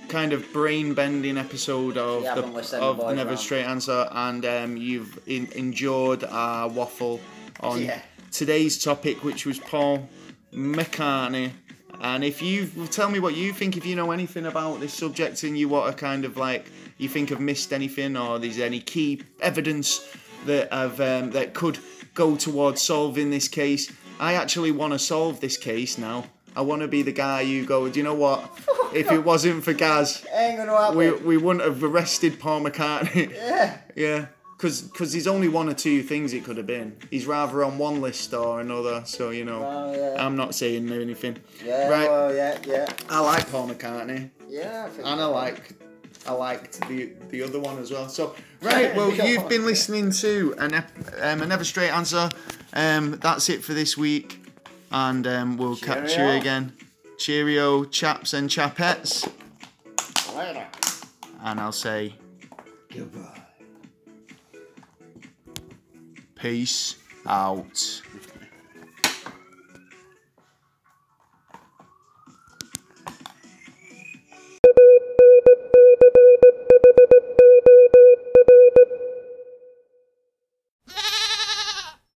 kind of brain-bending episode of Yeah, the sent the of Never round? Straight Answer, and um, you've in, enjoyed our waffle on Yeah. today's topic, which was Paul McCartney. And if you tell me what you think, if you know anything about this subject and you want to kind of like you think have missed anything or there's any key evidence that have um, that could go towards solving this case, I actually want to solve this case now. I want to be the guy you go. Do you know what? if it wasn't for Gaz, [LAUGHS] Ain't gonna happen. we, we wouldn't have arrested Paul McCartney. yeah. [LAUGHS] yeah. Because cause there's only one or two things it could have been. He's rather on one list or another, so you know. Oh yeah. I'm not saying anything. yeah. right. Well, yeah, yeah, I like Paul McCartney, yeah. I think and I like I liked the the other one as well. So [LAUGHS] right, well you've been listening to an um, a never straight answer. Um, that's it for this week, and um, we'll catch you again. Cheerio, chaps and chapettes, Later. and I'll say Goodbye. peace out.